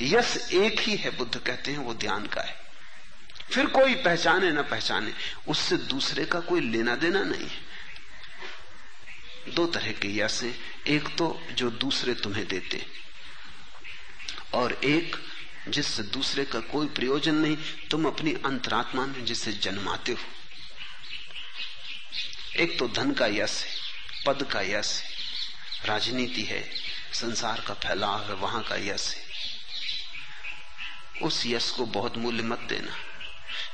यश एक ही है, बुद्ध कहते हैं, वो ध्यान का है। फिर कोई पहचाने ना पहचाने, उससे दूसरे का कोई लेना देना नहीं है। दो तरह के यश है एक तो जो दूसरे तुम्हें देते, और एक जिससे दूसरे का कोई प्रयोजन नहीं, तुम अपनी अंतरात्मा में जिसे जन्माते हो। एक तो धन का यश है पद का यश है राजनीति है, संसार का फैलाव है, वहाँ का यश है उस यश को बहुत मूल्य मत देना,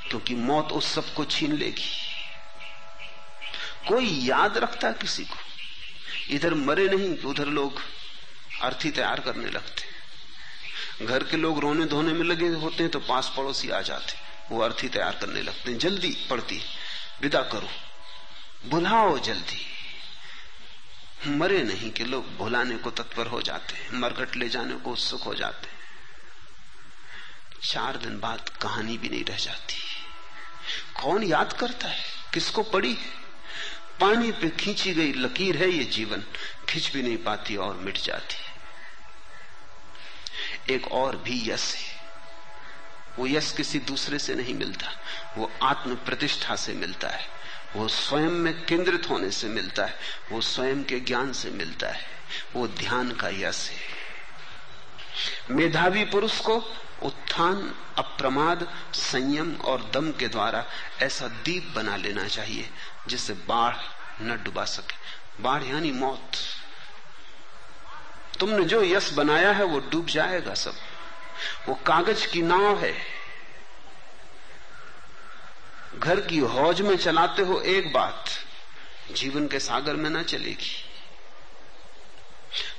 क्योंकि मौत उस सबको छीन लेगी। कोई याद रखता किसी को? इधर मरे नहीं कि उधर लोग अर्थी तैयार करने लगते। घर के लोग रोने धोने में लगे होते हैं तो पास पड़ोसी आ जाते। वो अर्थी तैयार करने लगते हैं। जल्दी पड़ती विदा करो। बुलाओ जल्दी। मरे नहीं कि लोग भुलाने को तत्पर हो जाते हैं। मरघट ले जाने को उत्सुक हो जाते हैं। चार दिन बाद कहानी भी नहीं रह जाती। कौन याद करता है? किसको पड़ी है? पानी पे खींची गई लकीर है, ये जीवन खींच भी नहीं पाती और मिट जाती है। एक और भी यश है। वो यश किसी दूसरे से नहीं मिलता, वो आत्म प्रतिष्ठा से मिलता है, वो स्वयं में केंद्रित होने से मिलता है, वो स्वयं के ज्ञान से मिलता है, वो ध्यान का यश है। मेधावी पुरुष को उत्थान, अप्रमाद, संयम और दम के द्वारा ऐसा दीप बना लेना चाहिए, जिससे बाढ़ न डुबा सके। बाढ़ यानी मौत। तुमने जो यश बनाया है, वो डूब जाएगा सब। वो कागज़ की नाव है। घर की हौज में चलाते हो एक बात, जीवन के सागर में ना चलेगी।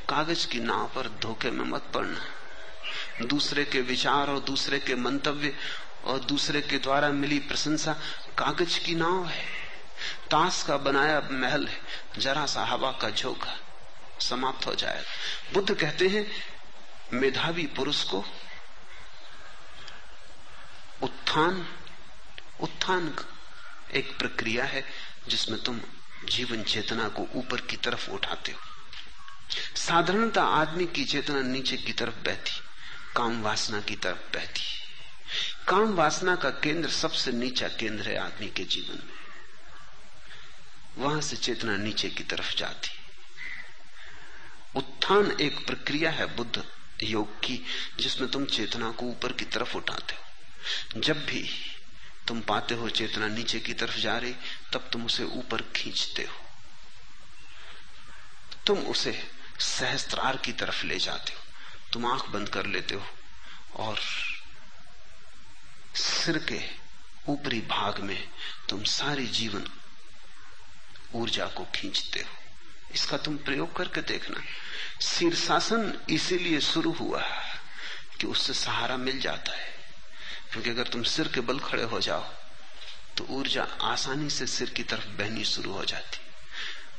कागज़ की नाव पर धोखे में मत पड़ना। दूसरे के विचार और दूसरे के मंतव्य और दूसरे के द्वारा मिली प्रशंसा कागज़ की नाव है। ताश का बनाया महल है। जरा सा हवा का झोंका समाप्त हो जाएगा बुद्ध कहते हैं, मेधावी पुरुष को उत्थान उत्थान एक प्रक्रिया है जिसमें तुम जीवन चेतना को ऊपर की तरफ़ उठाते हो। साधारणता आदमी की चेतना नीचे की तरफ़ बहती काम वासना की तरफ़ बहती काम वासना का केंद्र सबसे नीचा केंद्र है आदमी के जीवन में। वहाँ से चेतना नीचे की तरफ़ जाती उत्थान एक प्रक्रिया है बुद्ध योग की, जिसमें तुम चेतना को ऊपर की तरफ़ उठाते हो। जब भी तुम पाते हो चेतना नीचे की तरफ़ जा रही, तब तुम उसे ऊपर खींचते हो। तुम उसे सहस्त्रार की तरफ़ ले जाते हो। तुम आँख बंद कर लेते हो और सिर के ऊपरी भाग में तुम सारी जीवन ऊर्जा को खींचते हो। इसका तुम प्रयोग करके देखना। शीर्षासन इसीलिए शुरू हुआ कि उससे सहारा मिल जाता है। क्योंकि अगर तुम सिर के बल खड़े हो जाओ तो ऊर्जा आसानी से सिर की तरफ़ बहनी शुरू हो जाती।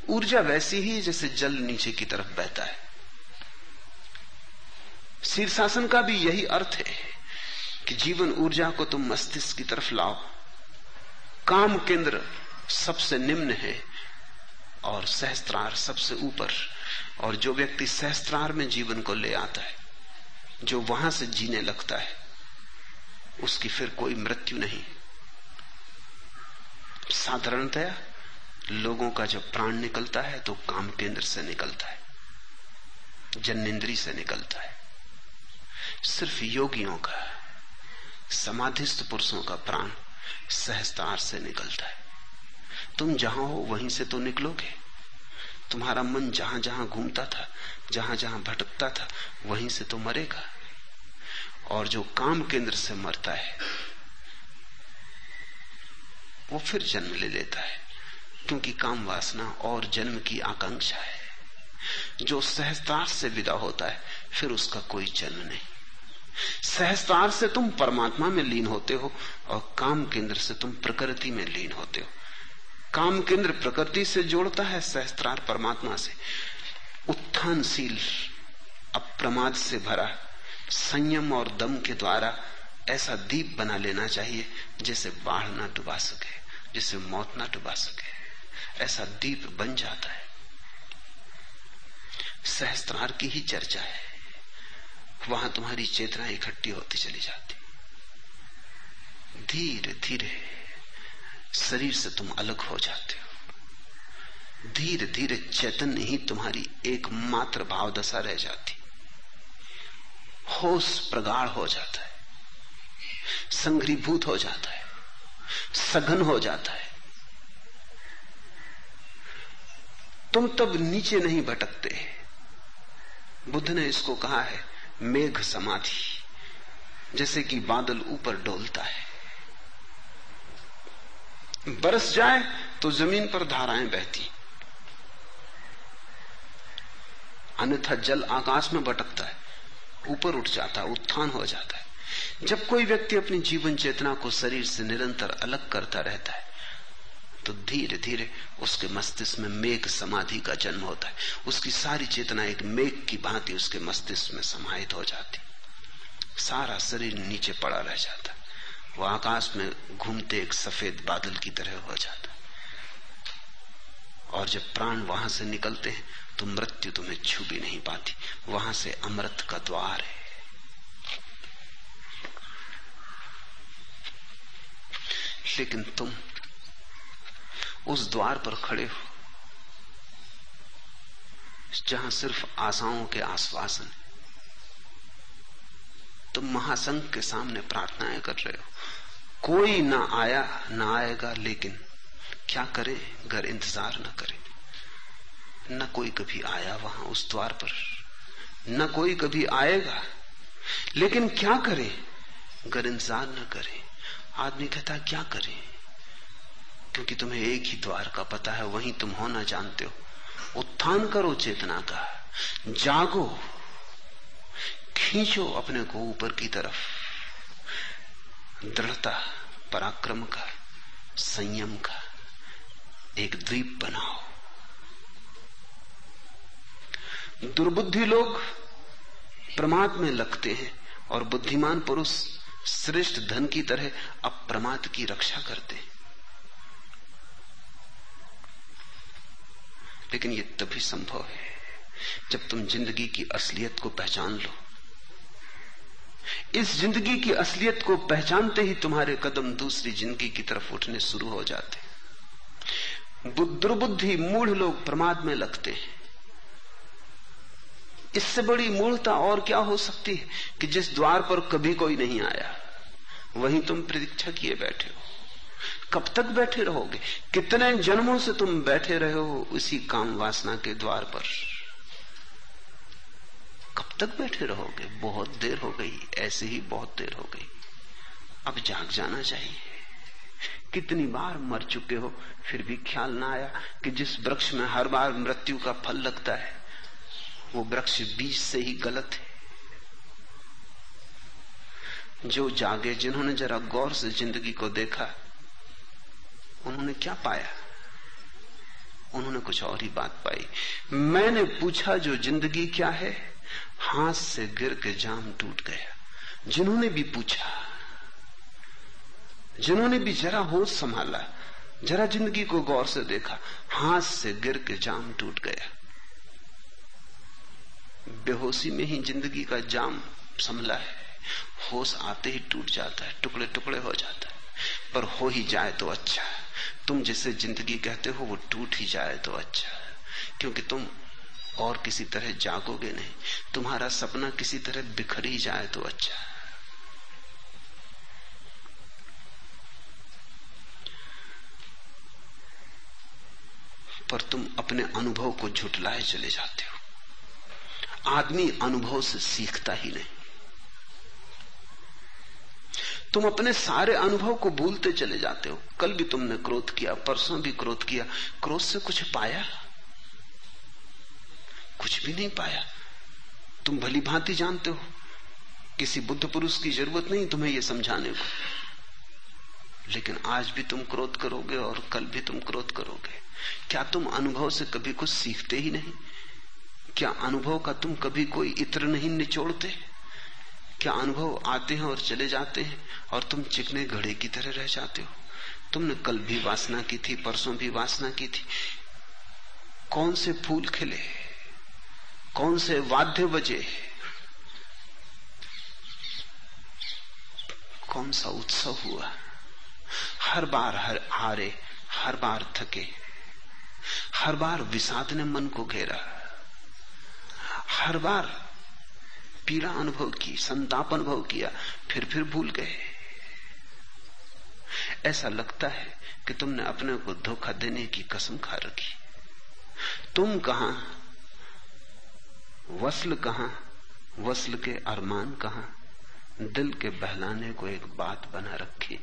ऊर्जा वैसी ही जैसे जल नीचे की तरफ़ बहता है। शीर्षासन का भी यही अर्थ है कि जीवन ऊर्जा को तुम मस्तिष्क की तरफ़ लाओ। काम केंद्र सबसे निम्न है और सहस्त्रार सबसे ऊपर। और जो व्यक्ति सहस्त्रार में जीवन को ले आता है, जो वहाँ से जीने लगता है, उसकी फिर कोई मृत्यु नहीं। साधारणतया लोगों का जब प्राण निकलता है तो काम केंद्र से निकलता है जन्नेन्द्री से निकलता है। सिर्फ़ योगियों का समाधिस्थ पुरुषों का प्राण सहस्तार से निकलता है। तुम जहाँ हो, वहीं से तो निकलोगे। तुम्हारा मन जहाँ जहाँ घूमता था, जहाँ जहाँ भटकता था, वहीं से तो मरेगा। और जो काम केंद्र से मरता है, वो फिर जन्म ले लेता है, क्योंकि काम वासना और जन्म की आकांक्षा है। जो सहस्तार से विदा होता है, फिर उसका कोई जन्म नहीं। सहस्तार से तुम परमात्मा में लीन होते हो और काम केंद्र से तुम प्रकृति में लीन होते हो। काम केंद्र प्रकृति से जोड़ता है सहस्त्रार परमात्मा से। उत्थानशील, अप्रमाद से भरा, संयम और दम के द्वारा ऐसा दीप बना लेना चाहिए जिसे बाढ़ ना डुबा सके, जिसे मौत ना डुबा सके। ऐसा दीप बन जाता है। सहस्त्रार की ही चर्चा है। वहाँ तुम्हारी चेतना इकट्ठी होती चली जाती। धीरे धीरे शरीर से तुम अलग हो जाते हो। धीरे धीरे चैतन्य ही तुम्हारी एकमात्र भाव दशा रह जाती। होश प्रगाढ़ हो जाता है। संग्रीभूत हो जाता है। सघन हो जाता है। तुम तब नीचे नहीं भटकते। बुद्ध ने इसको कहा है मेघ समाधि, जैसे कि बादल ऊपर डोलता है। बरस जाए तो ज़मीन पर धाराएँ बहती। अन्यथा जल आकाश में भटकता है, ऊपर उठ जाता है, उत्थान हो जाता है। जब कोई व्यक्ति अपनी जीवन चेतना को शरीर से निरंतर अलग करता रहता है तो धीरे धीरे उसके मस्तिष्क में मेघ समाधि का जन्म होता है। उसकी सारी चेतना एक मेघ की भांति उसके मस्तिष्क में समाहित हो जाती। सारा शरीर नीचे पड़ा रह जाता। वो आकाश में घूमते एक सफ़ेद बादल की तरह हो जाता। और जब प्राण वहाँ से निकलते हैं तो मृत्यु तुम्हें छू भी नहीं पाती। वहाँ से अमृत का द्वार है। लेकिन तुम उस द्वार पर खड़े हो। जहाँ सिर्फ़ आशाओं के आश्वासन तुम महासंघ के सामने प्रार्थनाएँ कर रहे हो। कोई ना आया, ना आएगा, लेकिन क्या करे? घर इंतज़ार न करे। न कोई कभी आया वहाँ उस द्वार पर। न कोई कभी आएगा। लेकिन क्या करे? घर इंतज़ार न करे। आदमी कहता क्या करे? क्योंकि तुम्हें एक ही द्वार का पता है, वहीं तुम होना जानते हो। उत्थान करो चेतना का। जागो। खींचो अपने को ऊपर की तरफ़। दृढ़ता, पराक्रम का, संयम का, एक द्वीप बनाओ। दुर्बुद्धि लोग प्रमाद में लगते हैं और बुद्धिमान पुरुष श्रेष्ठ धन की तरह अप्रमाद की रक्षा करते हैं। लेकिन ये तभी संभव है जब तुम ज़िंदगी की असलियत को पहचान लो। इस ज़िंदगी की असलियत को पहचानते ही तुम्हारे कदम दूसरी ज़िंदगी की तरफ़ उठने शुरू हो जाते दुर्बुद्धि मूढ़ लोग प्रमाद में लगते हैं। इससे बड़ी मूर्ता और क्या हो सकती है कि जिस द्वार पर कभी कोई नहीं आया, वहीं तुम प्रतीक्षा किए बैठे हो। कब तक बैठे रहोगे? कितने जन्मों से तुम बैठे रहे हो उसी काम वासना के द्वार पर? कब तक बैठे रहोगे? बहुत देर हो गई, ऐसे ही बहुत देर हो गई। अब जाग जाना चाहिए। कितनी बार मर चुके हो, फिर भी ख्याल ना आया कि जिस वृक्ष में हर बार मृत्यु का फल लगता है, वो वृक्ष बीज से ही गलत है। जो जागे, जिन्होंने जरा गौर से ज़िंदगी को देखा उन्होंने क्या पाया? उन्होंने कुछ और ही बात पाई। मैंने पूछा, जो ज़िंदगी क्या है? हाथ से गिर के जाम टूट गया। जिन्होंने भी पूछा, जिन्होंने भी जरा होश संभाला, जरा ज़िंदगी को गौर से देखा, हाथ से गिर के जाम टूट गया। बेहोशी में ही ज़िंदगी का जाम संभला है। होश आते ही टूट जाता है टुकड़े टुकड़े हो जाता है। पर हो ही जाए तो अच्छा। तुम जिसे ज़िंदगी कहते हो, वो टूट ही जाए तो अच्छा क्योंकि तुम और किसी तरह जागोगे नहीं। तुम्हारा सपना किसी तरह बिखर ही जाए तो अच्छा पर तुम अपने अनुभव को झुटलाए चले जाते हो। आदमी अनुभव से सीखता ही नहीं। तुम अपने सारे अनुभव को भूलते चले जाते हो। कल भी तुमने क्रोध किया, परसों भी क्रोध किया। क्रोध से कुछ पाया? कुछ भी नहीं पाया। तुम भली भांति जानते हो। किसी बुद्ध पुरुष की ज़रूरत नहीं तुम्हें यह समझाने को। लेकिन आज भी तुम क्रोध करोगे और कल भी तुम क्रोध करोगे। क्या तुम अनुभव से कभी कुछ सीखते ही नहीं? क्या अनुभव का तुम कभी कोई इत्र नहीं निचोड़ते? क्या अनुभव आते हैं और चले जाते हैं और तुम चिकने घड़े की तरह रह जाते हो? तुमने कल भी वासना की थी, परसों भी वासना की थी। कौन से फूल खिले? कौन से वाद्य बजे? कौन सा उत्सव हुआ? हर बार हर हारे, हर बार थके, हर बार विषाद ने मन को घेरा, हर बार पीड़ा अनुभव की, संताप अनुभव किया, फिर फिर भूल गए। ऐसा लगता है कि तुमने अपने को धोखा देने की कसम खा रखी। तुम कहा? वसल कहा? वसल के अरमान कहा? दिल के बहलाने को एक बात बना रखी।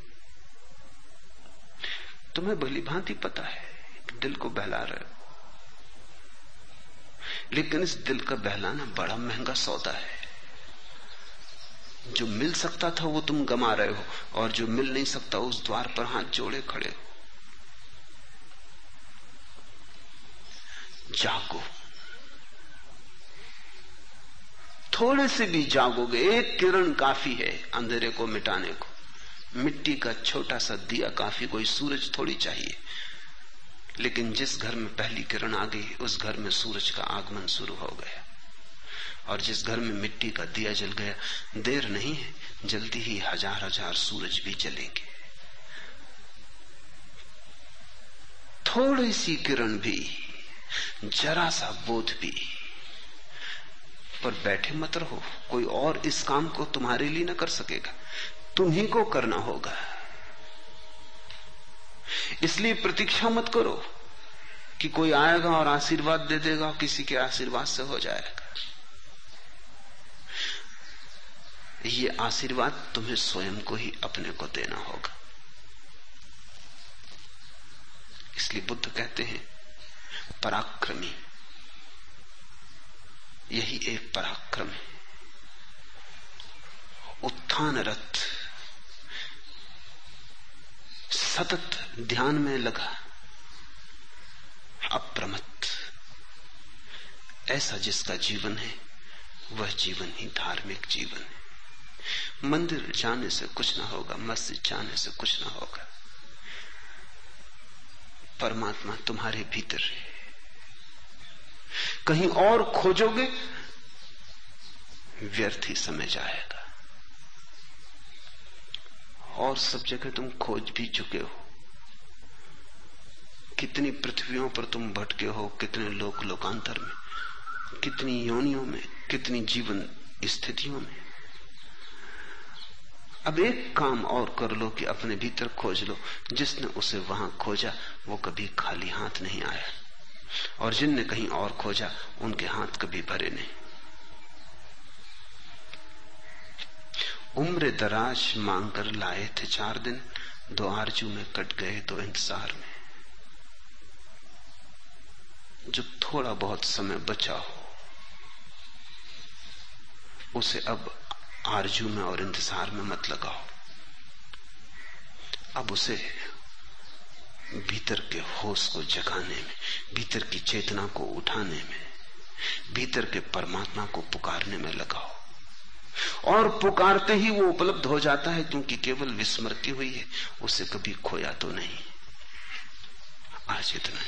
तुम्हें भली भांति पता है दिल को बहला रहे हो। लेकिन इस दिल का बहलाना बड़ा महँगा सौदा है। जो मिल सकता था वो तुम गमा रहे हो, और जो मिल नहीं सकता उस द्वार पर हाथ जोड़े खड़े हो। जागो। थोड़े से भी जागोगे, एक किरण काफ़ी है अंधेरे को मिटाने को। मिट्टी का छोटा सा दिया काफ़ी, कोई सूरज थोड़ी चाहिए। लेकिन जिस घर में पहली किरण आ गई, उस घर में सूरज का आगमन शुरू हो गया। और जिस घर में मिट्टी का दिया जल गया, देर नहीं है, जल्दी ही हज़ार हज़ार सूरज भी जलेंगे। थोड़ी सी किरण भी, जरा सा बोध भी। पर बैठे मत रहो, कोई और इस काम को तुम्हारे लिए न कर सकेगा, तुम्ही को करना होगा। इसलिए प्रतीक्षा मत करो कि कोई आएगा और आशीर्वाद दे देगा किसी के आशीर्वाद से हो जाएगा। ये आशीर्वाद तुम्हें स्वयं को ही अपने को देना होगा। इसलिए बुद्ध कहते हैं, पराक्रमी। यही एक पराक्रम है। उत्थान रथ सतत ध्यान में लगा। अप्रमत ऐसा जिसका जीवन है, वह जीवन ही धार्मिक जीवन है। मंदिर जाने से कुछ ना होगा, मस्जिद जाने से कुछ ना होगा। परमात्मा तुम्हारे भीतर है। कहीं और खोजोगे, व्यर्थ ही समय जाएगा। और सब जगह तुम खोज भी चुके हो। कितनी पृथ्वियों पर तुम भटके हो, कितने लोक लोकांतर में, कितनी योनियों में, कितनी जीवन स्थितियों में। अब एक काम और कर लो कि अपने भीतर खोज लो। जिसने उसे वहाँ खोजा, वो कभी खाली हाथ नहीं आया। और जिनने कहीं और खोजा, उनके हाथ कभी भरे नहीं। उम्र दराज मांग कर लाए थे चार दिन। दो आरज़ू में कट गए तो इंतज़ार में। जो थोड़ा बहुत समय बचा हो, उसे अब आरज़ू में और इंतज़ार में मत लगाओ। अब उसे भीतर के होश को जगाने में, भीतर की चेतना को उठाने में, भीतर के परमात्मा को पुकारने में लगाओ। और पुकारते ही वो उपलब्ध हो जाता है क्योंकि केवल विस्मृति हुई है, उसे कभी खोया तो नहीं। आज इतना